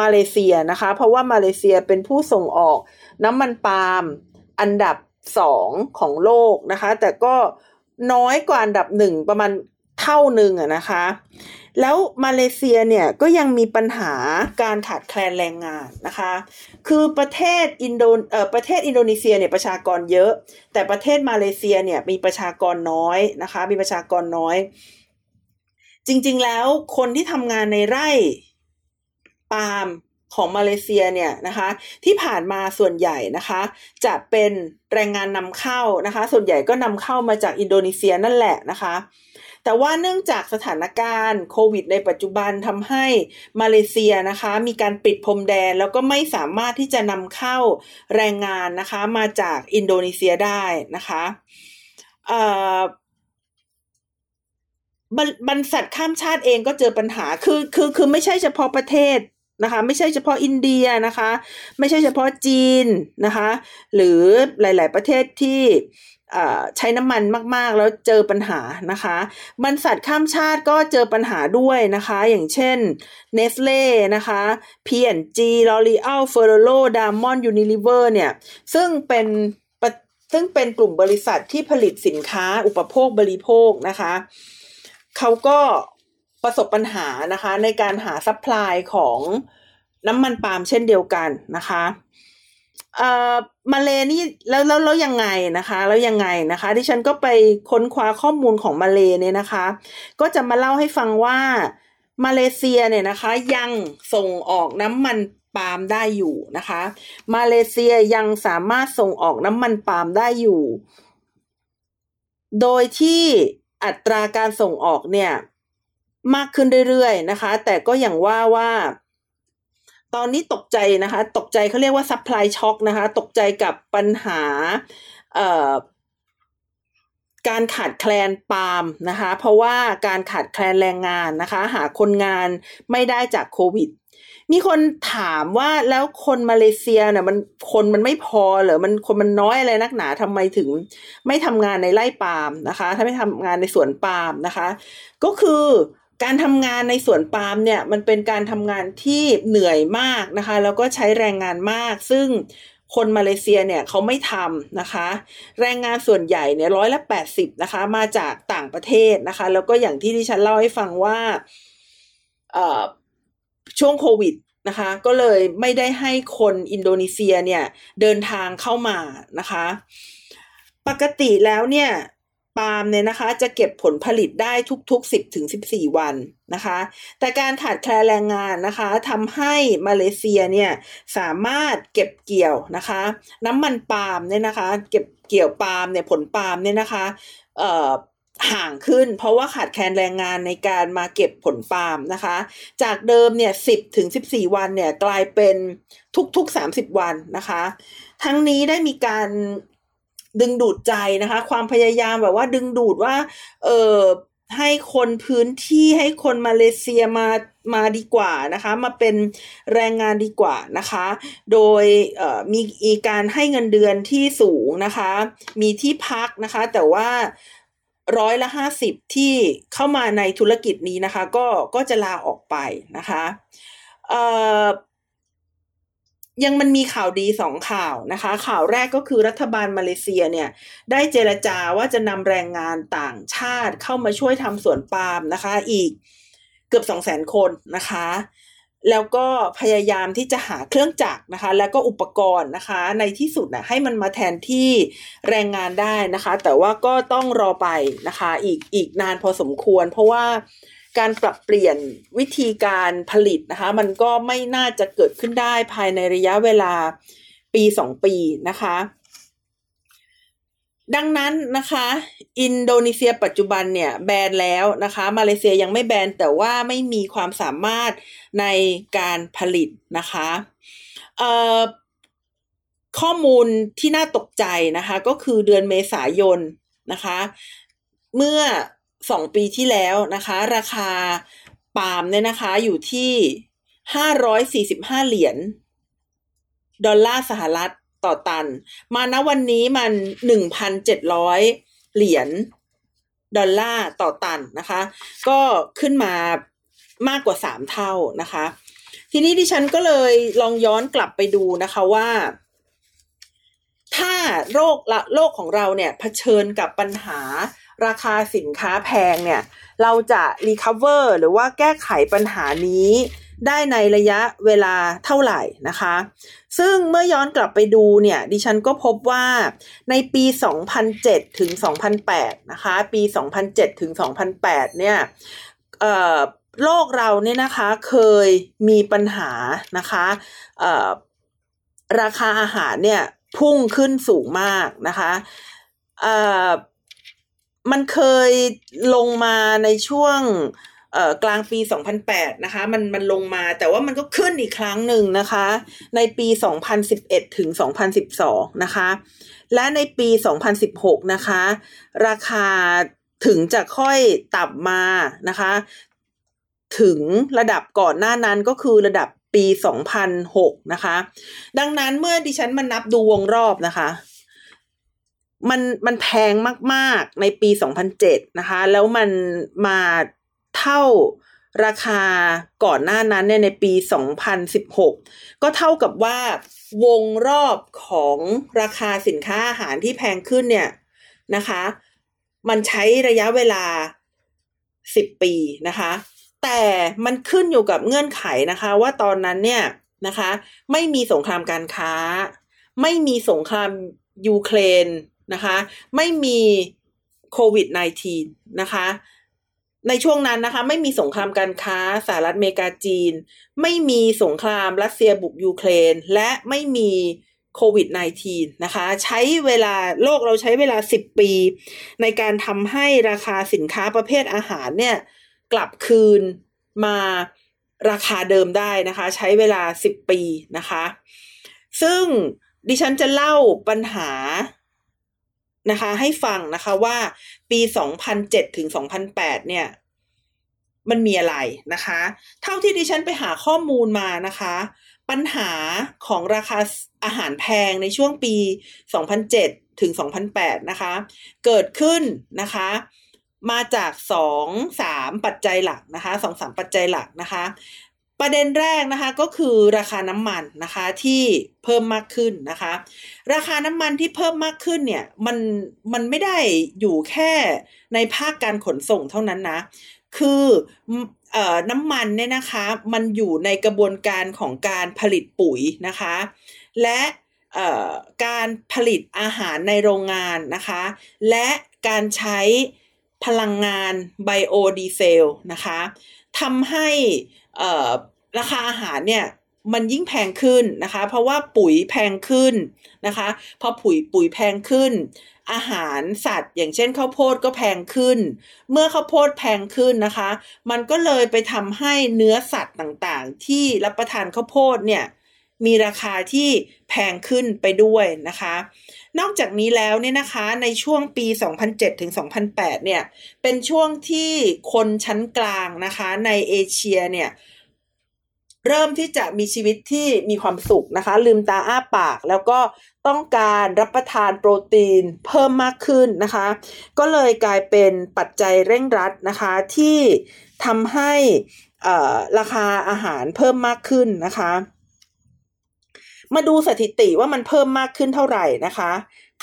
มาเลเซียนะคะ เพราะว่ามาเลเซียเป็นผู้ส่งออกน้ำมันปาล์มอันดับสองของโลกนะคะ แต่ก็น้อยกว่าอันดับหนึ่งประมาณ เท่าหนึ่งอะนะคะ แล้วมาเลเซียเนี่ยก็ยังมีปัญหาการขาดแคลนแรงงานนะคะ คือประเทศอินโดเอ่อประเทศอินโดนีเซียเนี่ยประชากรเยอะ แต่ประเทศมาเลเซียเนี่ยมีประชากรน้อยนะคะ มีประชากรน้อย จริงๆแล้วคนที่ทำงานในไร่ปาล์มของมาเลเซียเนี่ยนะคะที่ผ่านมาส่วนใหญ่นะคะจะเป็นแรงงานนำเข้านะคะ ส่วนใหญ่ก็นำเข้ามาจากอินโดนีเซียนั่นแหละนะคะ แต่ว่าเนื่องจากสถานการณ์โควิด ในปัจจุบันทำให้มาเลเซียนะคะ มีการปิดพรมแดนแล้วก็ไม่สามารถที่จะนำเข้าแรงงานนะคะ มาจากอินโดนีเซียได้นะคะบรรษัทข้ามชาติเองก็เจอปัญหา คือ คือ คือไม่ใช่เฉพาะประเทศนะคะ ไม่ใช่เฉพาะอินเดียนะคะ ไม่ใช่เฉพาะจีนนะคะ หรือหลาย ๆ ประเทศที่ ใช้น้ำมันมากๆ แล้วเจอปัญหานะคะบรรษัทข้ามชาติก็เจอปัญหาด้วยนะคะ อย่างเช่น Nestle นะคะ P&G L'Oreal Ferrero Diamond Unilever เนี่ย ซึ่งเป็นซึ่งเป็นกลุ่มบริษัทที่ผลิตสินค้าอุปโภคบริโภคนะคะ เขาก็ประสบปัญหานะคะ ในการหา supply ของน้ำมันปาล์มเช่นเดียวกันนะคะเอ่อ มาเลนี่แล้วแล้วแล้วยังไงนะคะแล้วยังไงนะคะที่ฉันก็ไปค้นคว้าข้อมูลของมาเลเนี่ยนะคะ ก็จะมาเล่าให้ฟังว่ามาเลเซียเนี่ยนะคะ ยังส่งออกน้ำมันปาล์มได้อยู่นะคะ มาเลเซียยังสามารถส่งออกน้ำมันปาล์มได้อยู่ โดยที่อัตราการส่งออกเนี่ยมากขึ้นเรื่อยๆนะคะ แต่ก็อย่างว่าว่า ตอนนี้ตกใจนะคะ ตกใจเขาเรียกว่า supply shock นะคะ ตกใจกับปัญหาการขาดแคลนปาล์มนะคะ เพราะว่าการขาดแคลนแรงงานนะคะ หาคนงานไม่ได้จากโควิด มีคนถามว่าแล้วคนมาเลเซียเนี่ยมันคนมันไม่พอเหรอมันคนมันน้อยอะไรนักหนาทำไมถึง ไม่ทำงานในไร่ปาล์มนะคะ ถ้าไม่ทำงานในสวนปาล์มนะคะ ก็คือ การทำงานในสวนปาล์มเนี่ยมันเป็นการทำงานที่เหนื่อยมากนะคะ แล้วก็ใช้แรงงานมาก ซึ่งคนมาเลเซียเนี่ยเขาไม่ทำนะคะ แรงงานส่วนใหญ่เนี่ยร้อยละแปดสิบนะคะ มาจากต่างประเทศนะคะ แล้วก็อย่างที่ที่ฉันเล่าให้ฟังว่าช่วงโควิดนะคะ ก็เลยไม่ได้ให้คนอินโดนีเซียเนี่ยเดินทางเข้ามานะคะ ปกติแล้วเนี่ย ปาล์มเนี่ยนะคะ จะเก็บผลผลิตได้ทุกๆ 10ถึง14 วันนะคะ แต่การขาดแคลนแรงงานนะคะทำให้มาเลเซียเนี่ยสามารถเก็บเกี่ยวนะคะ น้ำมันปาล์มเนี่ยนะคะ เก็บเกี่ยวปาล์มเนี่ยผลปาล์มเนี่ยนะคะเอ่อห่างขึ้น เพราะว่าขาดแคลนแรงงานในการมาเก็บผลปาล์มนะคะ จากเดิมเนี่ยสิบถึงสิบสี่วันเนี่ยกลายเป็นทุกๆสามสิบวันนะคะ ทั้งนี้ได้มีการ ดึงดูดใจนะคะ ความพยายามแบบว่าดึงดูดว่า เออให้คนพื้นที่ให้คนมาเลเซียมามาดีกว่านะคะ มาเป็นแรงงานดีกว่านะคะ โดยมีการให้เงินเดือนที่สูงนะคะ มีที่พักนะคะ แต่ว่าร้อยละห้าสิบที่เข้ามาในธุรกิจนี้นะคะ ก็ก็จะลาออกไปนะคะเอ่อ ยังมันมีข่าวดีสองข่าวนะคะ ข่าวแรกก็คือรัฐบาลมาเลเซียเนี่ย ได้เจรจาว่าจะนำแรงงานต่างชาติเข้ามาช่วยทำสวนปาล์มนะคะ อีกเกือบสองแสนคนนะคะ แล้วก็พยายามที่จะหาเครื่องจักรนะคะ แล้วก็อุปกรณ์นะคะ ในที่สุดนะให้มันมาแทนที่แรงงานได้นะคะ แต่ว่าก็ต้องรอไปนะคะ อีกอีกนานพอสมควร เพราะว่า การปรับเปลี่ยนวิธีการผลิตนะคะมันก็ไม่น่าจะเกิดขึ้นได้ภายในระยะเวลาปีสองปีนะคะ ดังนั้นนะคะ อินโดนีเซียปัจจุบันเนี่ยแบนแล้วนะคะ มาเลเซียยังไม่แบนแต่ว่าไม่มีความสามารถในการผลิตนะคะข้อมูลที่น่าตกใจนะคะ ก็คือเดือนเมษายนนะคะ เมื่อ สองปีที่แล้วนะคะ ราคาปาล์มเนี่ยนะคะอยู่ที่ห้าร้อยสี่สิบห้าเหรียญดอลลาร์สหรัฐต่อตัน มาณวันนี้มันหนึ่งพันเจ็ดร้อยเหรียญดอลลาร์ต่อตันนะคะ ก็ขึ้นมามากกว่าสามเท่านะคะ ทีนี้ดิฉันก็เลยลองย้อนกลับไปดูนะคะว่า ถ้าโรคละโลกของเราเนี่ยเผชิญกับปัญหา ราคาสินค้าแพงเนี่ย เราจะรีคาเวอร์หรือว่าแก้ไขปัญหานี้ได้ในระยะเวลาเท่าไหร่นะคะ ซึ่งเมื่อย้อนกลับไปดูเนี่ย ดิฉันก็พบว่าในปี 2007 ถึง 2008 นะคะ ปี 2007 ถึง 2008 เนี่ยโลกเราเนี่ยนะคะเคยมีปัญหานะคะราคาอาหารเนี่ยพุ่งขึ้นสูงมากนะคะ มันเคยลงมาในช่วงเอ่อกลางปี 2008 นะคะ มันมันลงมาแต่ว่ามันก็ขึ้นอีกครั้งหนึ่งนะคะ ในปี 2011 ถึง 2012 นะคะ และในปี 2016 นะคะ ราคาถึงจะค่อยต่ำมานะคะ ถึงระดับก่อนหน้านั้นก็คือระดับปี 2006 นะคะ ดังนั้นเมื่อดิฉันมานับดูวงรอบนะคะ มันมันแพงมาก ๆ ในปี 2007 นะคะ แล้วมันมาเท่าราคาก่อนหน้านั้นเนี่ยในปี 2016 ก็เท่ากับว่าวงรอบของราคาสินค้าอาหารที่แพงขึ้นเนี่ยนะคะ มันใช้ระยะเวลา 10 ปีนะคะ แต่มันขึ้นอยู่กับเงื่อนไขนะคะ ว่าตอนนั้นเนี่ยนะคะ ไม่มีสงครามการค้า ไม่มีสงครามยูเครน นะคะ ไม่มีโควิด -19 นะคะ ในช่วงนั้นนะคะ ไม่มีสงครามการค้าสหรัฐอเมริกาจีน ไม่มีสงครามรัสเซียบุกยูเครน และไม่มีโควิด -19 นะคะ ใช้เวลาโลกเราใช้เวลา 10 ปี ในการทำให้ราคาสินค้าประเภทอาหารเนี่ย กลับคืนมาราคาเดิมได้นะคะ ใช้เวลา 10 ปีนะคะ ซึ่งดิฉันจะเล่าปัญหา นะคะให้ฟังนะคะว่าปี 2007 ถึง 2008 เนี่ย มันมีอะไรนะคะ เท่าที่ดิฉันไปหาข้อมูลมานะคะ ปัญหาของราคาอาหารแพงในช่วงปี 2007 ถึง 2008 นะคะ เกิดขึ้นนะคะมาจากสองสามปัจจัยหลักนะคะสองสามปัจจัยหลักนะคะ ประเด็นแรกนะคะก็คือราคาน้ำมันนะคะที่เพิ่มมากขึ้นนะคะ ราคาน้ำมันที่เพิ่มมากขึ้นเนี่ยมันมันไม่ได้อยู่แค่ในภาคการขนส่งเท่านั้นนะ คือเอ่อน้ำมันเนี่ยนะคะมันอยู่ในกระบวนการของการผลิตปุ๋ยนะคะ และการผลิตอาหารในโรงงานนะคะ และการใช้พลังงานไบโอดีเซลนะคะทำให้ ราคาอาหารเนี่ยมันยิ่งแพงขึ้นนะคะ เพราะว่าปุ๋ยแพงขึ้นนะคะพอปุ๋ยปุ๋ยแพงขึ้น อาหารสัตว์ อย่างเช่นข้าวโพดก็แพงขึ้น เมื่อข้าวโพดแพงขึ้นนะคะ มันก็เลยไปทำให้เนื้อสัตว์ต่างๆ ที่รับประทานข้าวโพดเนี่ย มีราคาที่แพงขึ้นไปด้วยนะคะ นอกจากนี้แล้วเนี่ยนะคะในช่วงปี 2007ถึง2008 เนี่ย เป็นช่วงที่คนชั้นกลางนะคะในเอเชียเนี่ยเริ่มที่จะมีชีวิตที่มีความสุขนะคะ ลืมตาอ้าปาก แล้วก็ต้องการรับประทานโปรตีนเพิ่มมากขึ้นนะคะ ก็เลยกลายเป็นปัจจัยเร่งรัดนะคะ ที่ทำให้ราคาอาหารเพิ่มมากขึ้นนะคะ มาดูสถิติว่ามันเพิ่มมากขึ้นเท่าไหร่นะคะ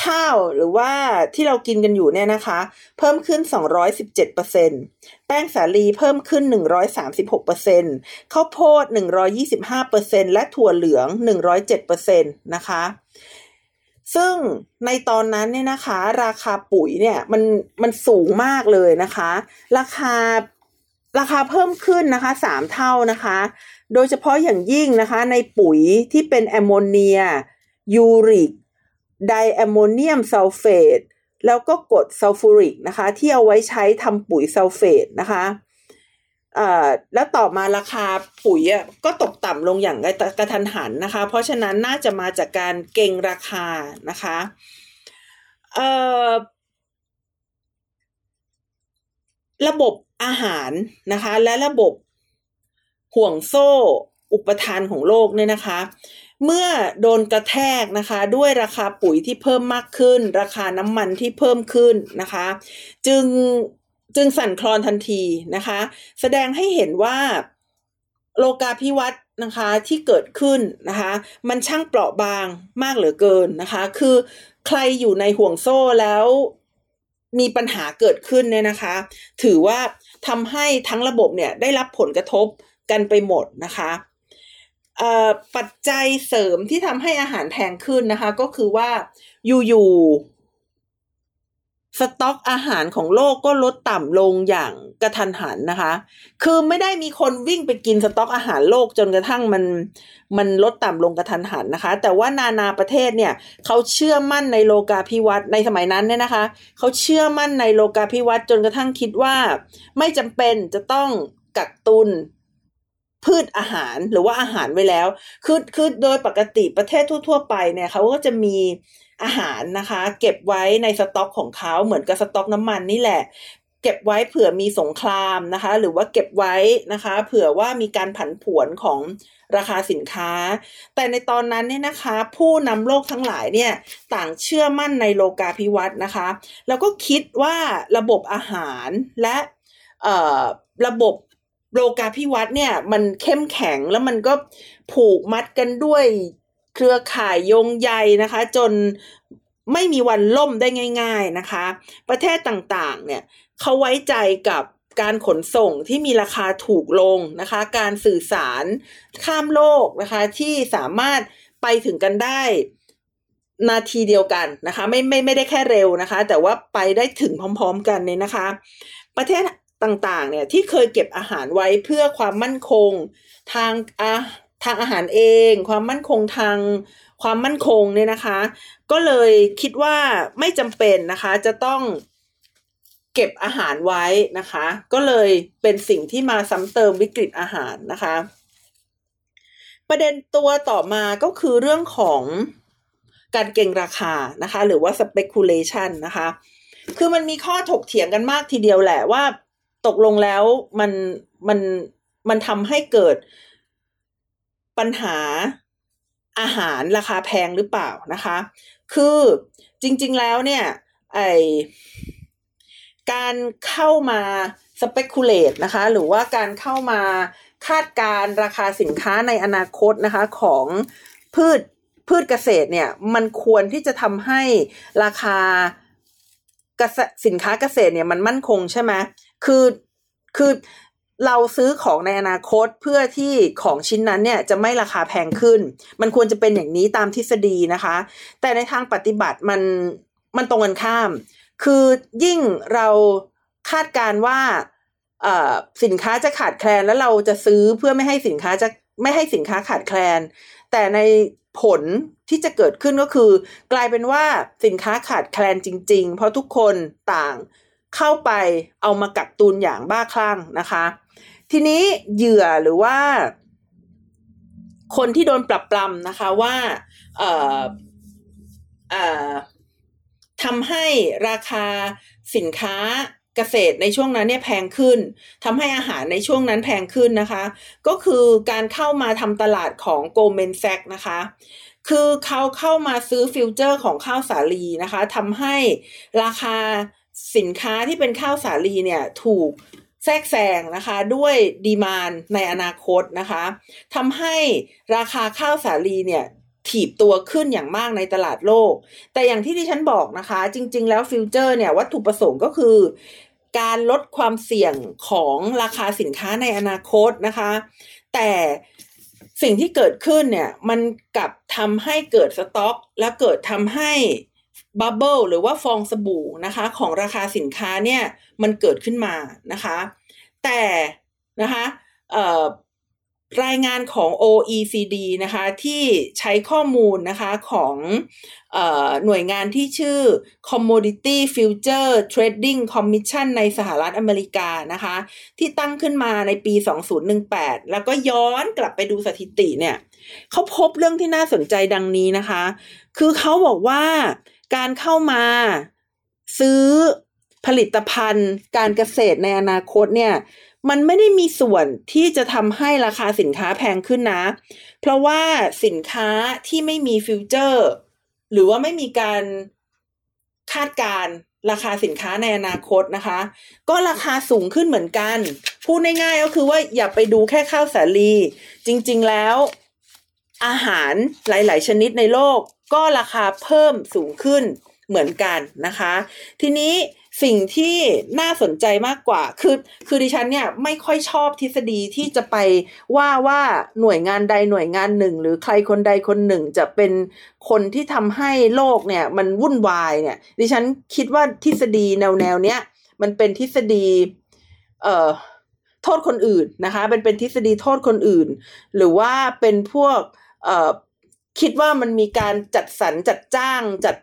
ข้าวหรือว่าที่เรากินกันอยู่เนี่ยนะคะ เพิ่มขึ้น 217%แป้งสาลีเพิ่มขึ้น 136%ข้าวโพด 125%และถั่วเหลือง 107%นะคะซึ่งในตอนนั้นเนี่ยนะคะ ราคาปุ๋ยเนี่ยมันมันสูงมากเลยนะคะ ราคา ราคาเพิ่มขึ้นนะคะสามเท่านะคะ โดยเฉพาะอย่างยิ่งนะคะ ในปุ๋ยที่เป็นแอมโมเนีย ยูเรีย ไดแอมโมเนียมซัลเฟต แล้วก็กรดซัลฟูริกนะคะ ที่เอาไว้ใช้ทำปุ๋ยซัลเฟตนะคะแล้วต่อมาราคาปุ๋ยก็ตกต่ำลงอย่างกระทันหันนะคะ เพราะฉะนั้นน่าจะมาจากการเก็งราคานะคะระบบ อาหารนะคะ และระบบห่วงโซ่อุปทานของโลกเนี่ยนะคะ เมื่อโดนกระแทกนะคะ ด้วยราคาปุ๋ยที่เพิ่มมากขึ้น ราคาน้ำมันที่เพิ่มขึ้นนะคะ จึงจึงสั่นคลอนทันทีนะคะ แสดงให้เห็นว่าโลกาภิวัตน์นะคะที่เกิดขึ้นนะคะ มันช่างเปราะบางมากเหลือเกินนะคะ คือใครอยู่ในห่วงโซ่แล้ว มีปัญหาเกิดขึ้นเนี่ยนะคะ ถือว่าทำให้ทั้งระบบเนี่ยได้รับผลกระทบกันไปหมดนะคะปัจจัยเสริมที่ทำให้อาหารแพงขึ้นนะคะ ก็คือว่าอยู่ สต็อกอาหารของโลกก็ลดต่ำลงอย่างกระทันหันนะคะ คือไม่ได้มีคนวิ่งไปกินสต็อกอาหารโลกจนกระทั่งมันมันลดต่ำลงกระทันหันนะคะ แต่ว่านานาประเทศเนี่ยเขาเชื่อมั่นในโลกาภิวัตน์ในสมัยนั้นเนี่ยนะคะ เขาเชื่อมั่นในโลกาภิวัตน์จนกระทั่งคิดว่า ไม่จำเป็นจะต้องกักตุนพืชอาหารหรือว่าอาหารไว้แล้ว คือคือโดยปกติประเทศทั่ว ๆ ไปเนี่ยเขาก็จะมี อาหารนะคะ เก็บไว้ในสต็อกของเขาเหมือนกับสต็อกน้ำมันนี่แหละ เก็บไว้เผื่อมีสงครามนะคะ หรือว่าเก็บไว้นะคะ เผื่อว่ามีการผันผวนของราคาสินค้า แต่ในตอนนั้นเนี่ยนะคะ ผู้นำโลกทั้งหลายเนี่ยต่างเชื่อมั่นในโลกาภิวัตน์นะคะ แล้วก็คิดว่าระบบอาหารและระบบโลกาภิวัตน์เนี่ยมันเข้มแข็งแล้วมันก็ผูกมัดกันด้วย เครือข่ายโยงใยนะคะ จนไม่มีวันล่มได้ง่าย ๆนะคะ ประเทศต่างๆเนี่ยเขาไว้ใจกับการขนส่งที่มีราคาถูกลงนะคะ การสื่อสารข้ามโลกนะคะที่สามารถไปถึงกันได้นาทีเดียวกันนะคะไม่ไม่ไม่ได้แค่เร็วนะคะ แต่ว่าไปได้ถึงพร้อม ๆ กันเนี่ยนะคะ ประเทศต่างๆเนี่ยที่เคยเก็บอาหารไว้เพื่อความมั่นคง ทางอา ทางอาหารเอง ความมั่นคงทางความมั่นคงเนี่ยนะคะ ก็เลยคิดว่าไม่จำเป็นนะคะ จะต้องเก็บอาหารไว้นะคะ ก็เลยเป็นสิ่งที่มาซ้ำเติมวิกฤตอาหารนะคะ ประเด็นตัวต่อมาก็คือเรื่องของการเก็งราคานะคะ หรือว่า speculation นะคะ คือมันมีข้อถกเถียงกันมากทีเดียวแหละว่าตกลงแล้วมันมันมันทำให้เกิด ปัญหาอาหารราคาแพงหรือเปล่านะคะ คือจริง ๆแล้วเนี่ยไอการเข้ามา speculate นะคะ หรือว่าการเข้ามาคาดการราคาสินค้าในอนาคตนะคะของพืชพืชเกษตรเนี่ยมันควรที่จะทำให้ราคาสินค้าเกษตรเนี่ยมันมั่นคงใช่ไหมคือคือ เราซื้อของในอนาคตเพื่อที่ของชิ้นนั้นเนี่ยจะไม่ราคาแพงขึ้น มันควรจะเป็นอย่างนี้ตามทฤษฎีนะคะ แต่ในทางปฏิบัติมันมันตรงกันข้าม คือยิ่งเราคาดการว่าสินค้าจะขาดแคลนแล้วเราจะซื้อเพื่อไม่ให้สินค้าจะไม่ให้สินค้าขาดแคลน แต่ในผลที่จะเกิดขึ้นก็คือ กลายเป็นว่าสินค้าขาดแคลนจริง ๆ เพราะทุกคนต่างเข้าไปเอามากักตุนอย่างบ้าคลั่งนะคะ ทีนี้เหยื่อหรือว่า คนที่โดนปรับปรำนะคะว่าเอ่อเอ่อทำให้ราคาสินค้าเกษตรในช่วงนั้นเนี่ยแพงขึ้นทำให้อาหารในช่วงนั้นแพงขึ้นนะคะ ก็คือการเข้ามาทำตลาดของ Goldman Sachs นะคะ คือเขาเข้ามาซื้อฟิวเจอร์ของข้าวสาลีนะคะทำให้ราคาสินค้าที่เป็นข้าวสาลีเนี่ยถูก แทรกแซงนะคะด้วย demand ในอนาคตนะคะทำให้ราคาข้าวสาลีเนี่ยถีบตัวขึ้นอย่างมากในตลาดโลก แต่อย่างที่ที่ฉันบอกนะคะ จริง ๆ แล้วฟิวเจอร์เนี่ยวัตถุประสงค์ก็คือการลดความเสี่ยงของราคาสินค้าในอนาคตนะคะ แต่สิ่งที่เกิดขึ้นเนี่ยมันกลับทำให้เกิดสต็อก และเกิดทำให้ บับเบิลหรือว่าฟองสบู่นะคะของราคาสินค้าเนี่ยมันเกิดขึ้นมานะคะ แต่นะคะรายงานของ OECD นะคะที่ใช้ข้อมูลนะคะของอหน่วยงานที่ชื่อ Commodity Future Trading Commission ในสหรัฐอเมริกานะคะที่ตั้งขึ้นมาในปี 2018 แล้วก็ย้อนกลับไปดูสถิติเนี่ยเขาพบเรื่องที่น่าสนใจดังนี้นะคะ คือเขาบอกว่า การเข้ามาซื้อผลิตภัณฑ์ การเกษตรในอนาคตเนี่ยมันไม่ได้มีส่วนที่จะทำให้ราคาสินค้าแพงขึ้นนะ เพราะว่าสินค้าที่ไม่มีฟิวเจอร์หรือว่าไม่มีการคาดการราคาสินค้าในอนาคตนะคะ ก็ราคาสูงขึ้นเหมือนกัน พูดง่ายๆก็คือว่าอย่าไปดูแค่ข้าวสาลี จริงๆแล้ว อาหารหลาย ๆ ชนิดในโลกก็ราคาเพิ่มสูงขึ้นเหมือนกันนะคะ ทีนี้สิ่งที่น่าสนใจมากกว่า คือคือดิฉันเนี่ยไม่ค่อยชอบทฤษฎีที่จะไปว่าว่าหน่วยงานใดหน่วยงานหนึ่ง หรือใครคนใดคนหนึ่งจะเป็นคนที่ทำให้โลกเนี่ยมันวุ่นวายเนี่ย ดิฉันคิดว่าทฤษฎีแนวแนวเนี้ยมันเป็นทฤษฎีเอ่อโทษคนอื่นนะคะเป็นเป็นทฤษฎีโทษคนอื่น หรือว่าเป็นพวก คิดว่ามันมีการจัดสรรจัดจ้างจัด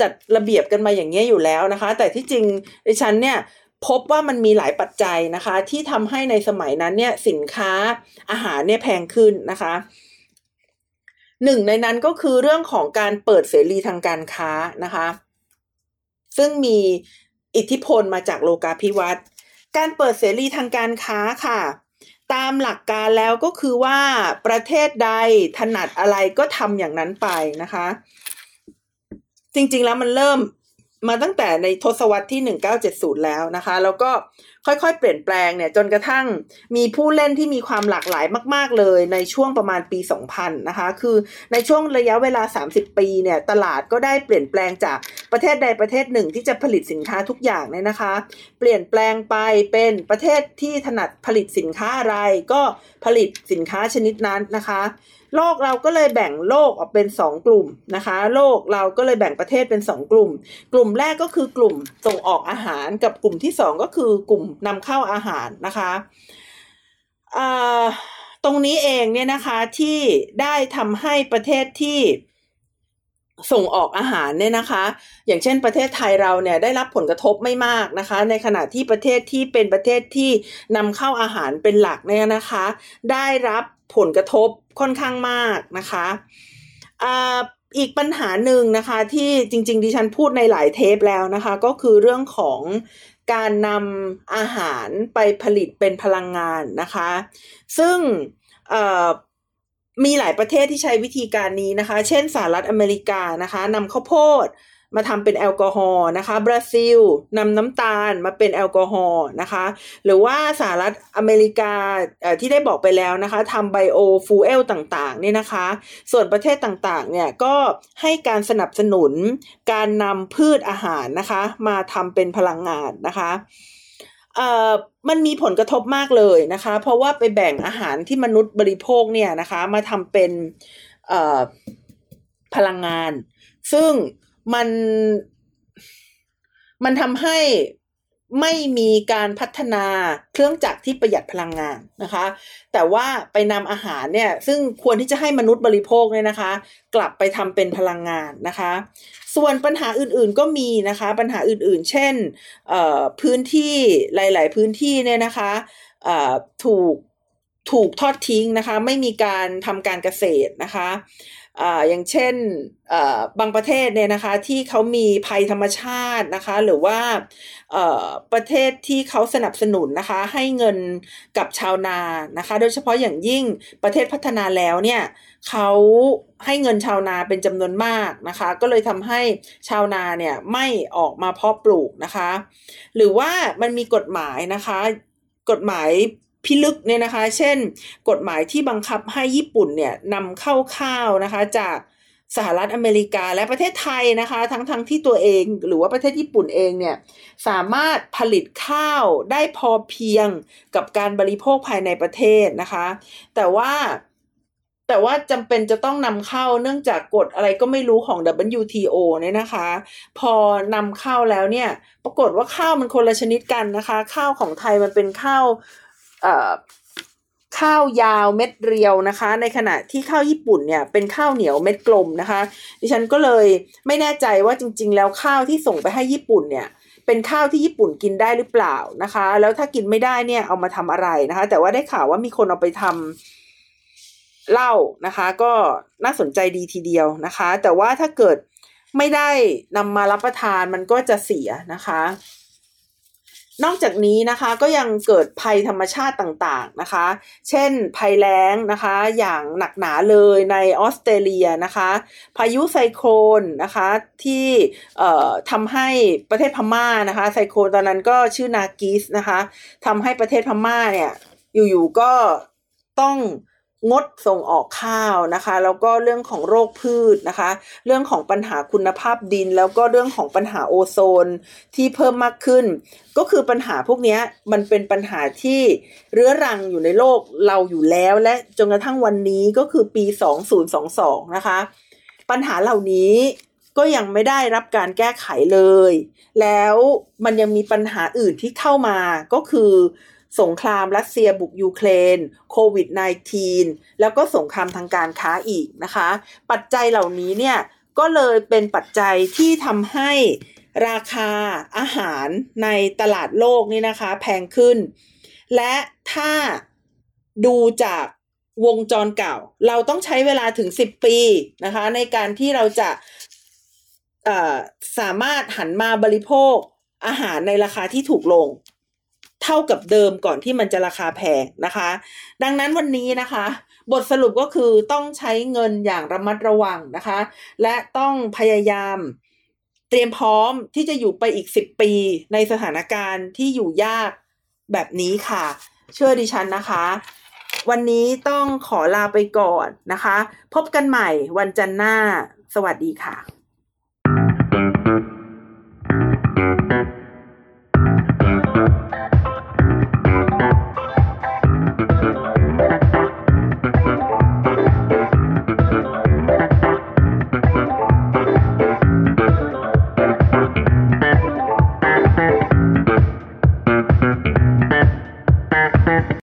จัดระเบียบกันมาอย่างเงี้ยอยู่แล้วนะคะ แต่ที่จริงดิฉันเนี่ยพบว่ามันมีหลายปัจจัยนะคะ ที่ทำให้ในสมัยนั้นเนี่ยสินค้าอาหารเนี่ยแพงขึ้นนะคะหนึ่งในนั้นก็คือเรื่องของการเปิดเสรีทางการค้านะคะ ซึ่งมีอิทธิพลมาจากโลกาภิวัตน์การเปิดเสรีทางการค้าค่ะ ตามหลักการแล้วก็คือว่าประเทศใดถนัดอะไรก็ทำอย่างนั้นไปนะคะ จริงๆแล้วมันเริ่ม มาตั้งแต่ในทศวรรษที่ 1970 แล้วนะคะ แล้วก็ค่อยๆ เปลี่ยนแปลงเนี่ยจนกระทั่งมีผู้เล่นที่มีความหลากหลายมาก ๆ เลยในช่วงประมาณปี 2000 นะคะ คือในช่วงระยะเวลา 30 ปีเนี่ยตลาดก็ได้เปลี่ยนแปลงจากประเทศใดประเทศหนึ่งที่จะผลิตสินค้าทุกอย่างเนี่ยนะคะ เปลี่ยนแปลงไปเป็นประเทศที่ถนัดผลิตสินค้าอะไรก็ผลิตสินค้าชนิดนั้นนะคะ โลกเราก็เลยแบ่งโลกออกเป็นสองกลุ่มนะคะ โลกเราก็เลยแบ่งประเทศเป็นสองกลุ่ม กลุ่มแรกก็คือกลุ่มส่งออกอาหารกับกลุ่มที่สองก็คือกลุ่มนำเข้าอาหารนะคะตรงนี้เองเนี่ยนะคะที่ได้ทำให้ประเทศที่ส่งออกอาหารเนี่ยนะคะ อย่างเช่นประเทศไทยเราเนี่ยได้รับผลกระทบไม่มากนะคะ ในขณะที่ประเทศที่เป็นประเทศที่นำเข้าอาหารเป็นหลักเนี่ยนะคะ ได้รับผลกระทบ ค่อนข้างมากนะคะอีกปัญหาหนึ่งนะคะที่จริง ๆ ดิฉันพูดในหลายเทปแล้วนะคะ ก็คือเรื่องของการนนำอาหารไปผลิตเป็นพลังงานนะคะ ซึ่งมีหลายประเทศที่ใช้วิธีการนี้นะคะ เช่นสหรัฐอเมริกานะคะนำข้าวโพด มาทำเป็นแอลกอฮอล์นะคะบราซิลนำน้ำตาลมาเป็นแอลกอฮอล์นะคะหรือว่าสหรัฐอเมริกาที่ได้บอกไปแล้วนะคะทำ biofuel ต่างๆเนี่ยนะคะ ส่วนประเทศต่างๆเนี่ยก็ให้การสนับสนุนการนำพืชอาหารนะคะ มาทำเป็นพลังงานนะคะเอ่อมันมีผลกระทบมากเลยนะคะ เพราะว่าไปแบ่งอาหารที่มนุษย์บริโภคเนี่ยนะคะ มาทำเป็นพลังงาน ซึ่ง มันมันทำให้ไม่มีการพัฒนาเครื่องจักรที่ประหยัดพลังงานนะคะ แต่ว่าไปนำอาหารเนี่ยซึ่งควรที่จะให้มนุษย์บริโภคเนี่ยนะคะ กลับไปทำเป็นพลังงานนะคะ ส่วนปัญหาอื่นๆก็มีนะคะ ปัญหาอื่นๆ เช่นพื้นที่หลาย ๆ พื้นที่เนี่ยนะคะถูกถูกทอดทิ้งนะคะ ไม่มีการทำการเกษตรนะคะ อ่าอย่างเช่นอ่าบางประเทศเนี่ยนะคะที่เขามีภัยธรรมชาตินะคะหรือว่าอ่อประเทศที่เขาสนับสนุนนะคะให้เงินกับชาวนานะคะโดยเฉพาะอย่างยิ่งประเทศพัฒนาแล้วเนี่ยเขาให้เงินชาวนาเป็นจำนวนมากนะคะก็เลยทำให้ชาวนาเนี่ยไม่ออกมาเพาะปลูกนะคะ หรือว่ามันมีกฎหมายนะคะกฎหมาย พิลึกเนี่ยนะคะ เช่น กฎหมายที่บังคับให้ญี่ปุ่นเนี่ยนำเข้าข้าวนะคะจากสหรัฐอเมริกาและประเทศไทยนะคะ ทั้งทั้งที่ตัวเอง หรือว่าประเทศญี่ปุ่นเองเนี่ยสามารถผลิตข้าวได้พอเพียงกับการบริโภคภายในประเทศนะคะ แต่ว่าแต่ว่าจำเป็นจะต้องนำเข้าเนื่องจากกฎอะไรก็ไม่รู้ของ WTO เนี่ยนะคะ พอนำเข้าแล้วเนี่ย ปรากฏว่าข้าวมันคนละชนิดกันนะคะ ข้าวของไทยมันเป็นข้าว ข้าวยาวเม็ดเรียวนะคะ ในขณะที่ข้าวญี่ปุ่นเนี่ยเป็นข้าวเหนียวเม็ดกลมนะคะ ดิฉันก็เลยไม่แน่ใจว่าจริง ๆ แล้วข้าวที่ส่งไปให้ญี่ปุ่นเนี่ยเป็นข้าวที่ญี่ปุ่นกินได้หรือเปล่านะคะ แล้วถ้ากินไม่ได้เนี่ยเอามาทำอะไรนะคะ แต่ว่าได้ข่าวว่ามีคนเอาไปทำเหล้านะคะ ก็น่าสนใจดีทีเดียวนะคะ แต่ว่าถ้าเกิดไม่ได้นำมารับประทานมันก็จะเสียนะคะ นอกจากนี้นะคะก็ยังเกิดภัยธรรมชาติต่างๆนะคะ เช่นภัยแล้งนะคะ อย่างหนักหนาเลยในออสเตรเลียนะคะ พายุไซโคลนนะคะที่ทำให้ประเทศพม่านะคะไซโคลนตอนนั้นก็ชื่อนากิสนะคะทำให้ประเทศพม่าเนี่ยอยู่ๆก็ต้อง งดส่งออกข้าวนะคะ แล้วก็เรื่องของโรคพืชนะคะ เรื่องของปัญหาคุณภาพดิน แล้วก็เรื่องของปัญหาโอโซนที่เพิ่มมากขึ้น ก็คือปัญหาพวกนี้มันเป็นปัญหาที่เรื้อรังอยู่ในโลกเราอยู่แล้ว และจนกระทั่งวันนี้ก็คือปี 2022 นะคะ ปัญหาเหล่านี้ก็ยังไม่ได้รับการแก้ไขเลย แล้วมันยังมีปัญหาอื่นที่เข้ามาก็คือ สงครามรัสเซียบุกยูเครนโควิด -19 แล้วก็สงครามทางการค้าอีกนะคะ ปัจจัยเหล่านี้เนี่ยก็เลยเป็นปัจจัยที่ทำให้ราคาอาหารในตลาดโลกนี่นะคะ แพงขึ้น และถ้าดูจากวงจรเก่า เราต้องใช้เวลาถึง 10 ปีนะคะ ในการที่เราจะสามารถหันมาบริโภคอาหารในราคาที่ถูกลง เท่ากับเดิมก่อนที่มันจะราคาแพงนะคะ ดังนั้นวันนี้นะคะ บทสรุปก็คือต้องใช้เงินอย่างระมัดระวังนะคะ และต้องพยายามเตรียมพร้อมที่จะอยู่ไปอีก 10 ปีในสถานการณ์ที่อยู่ยากแบบนี้ค่ะ เชื่อดิฉันนะคะ วันนี้ต้องขอลาไปก่อนนะคะ พบกันใหม่วันจันทร์หน้า สวัสดีค่ะ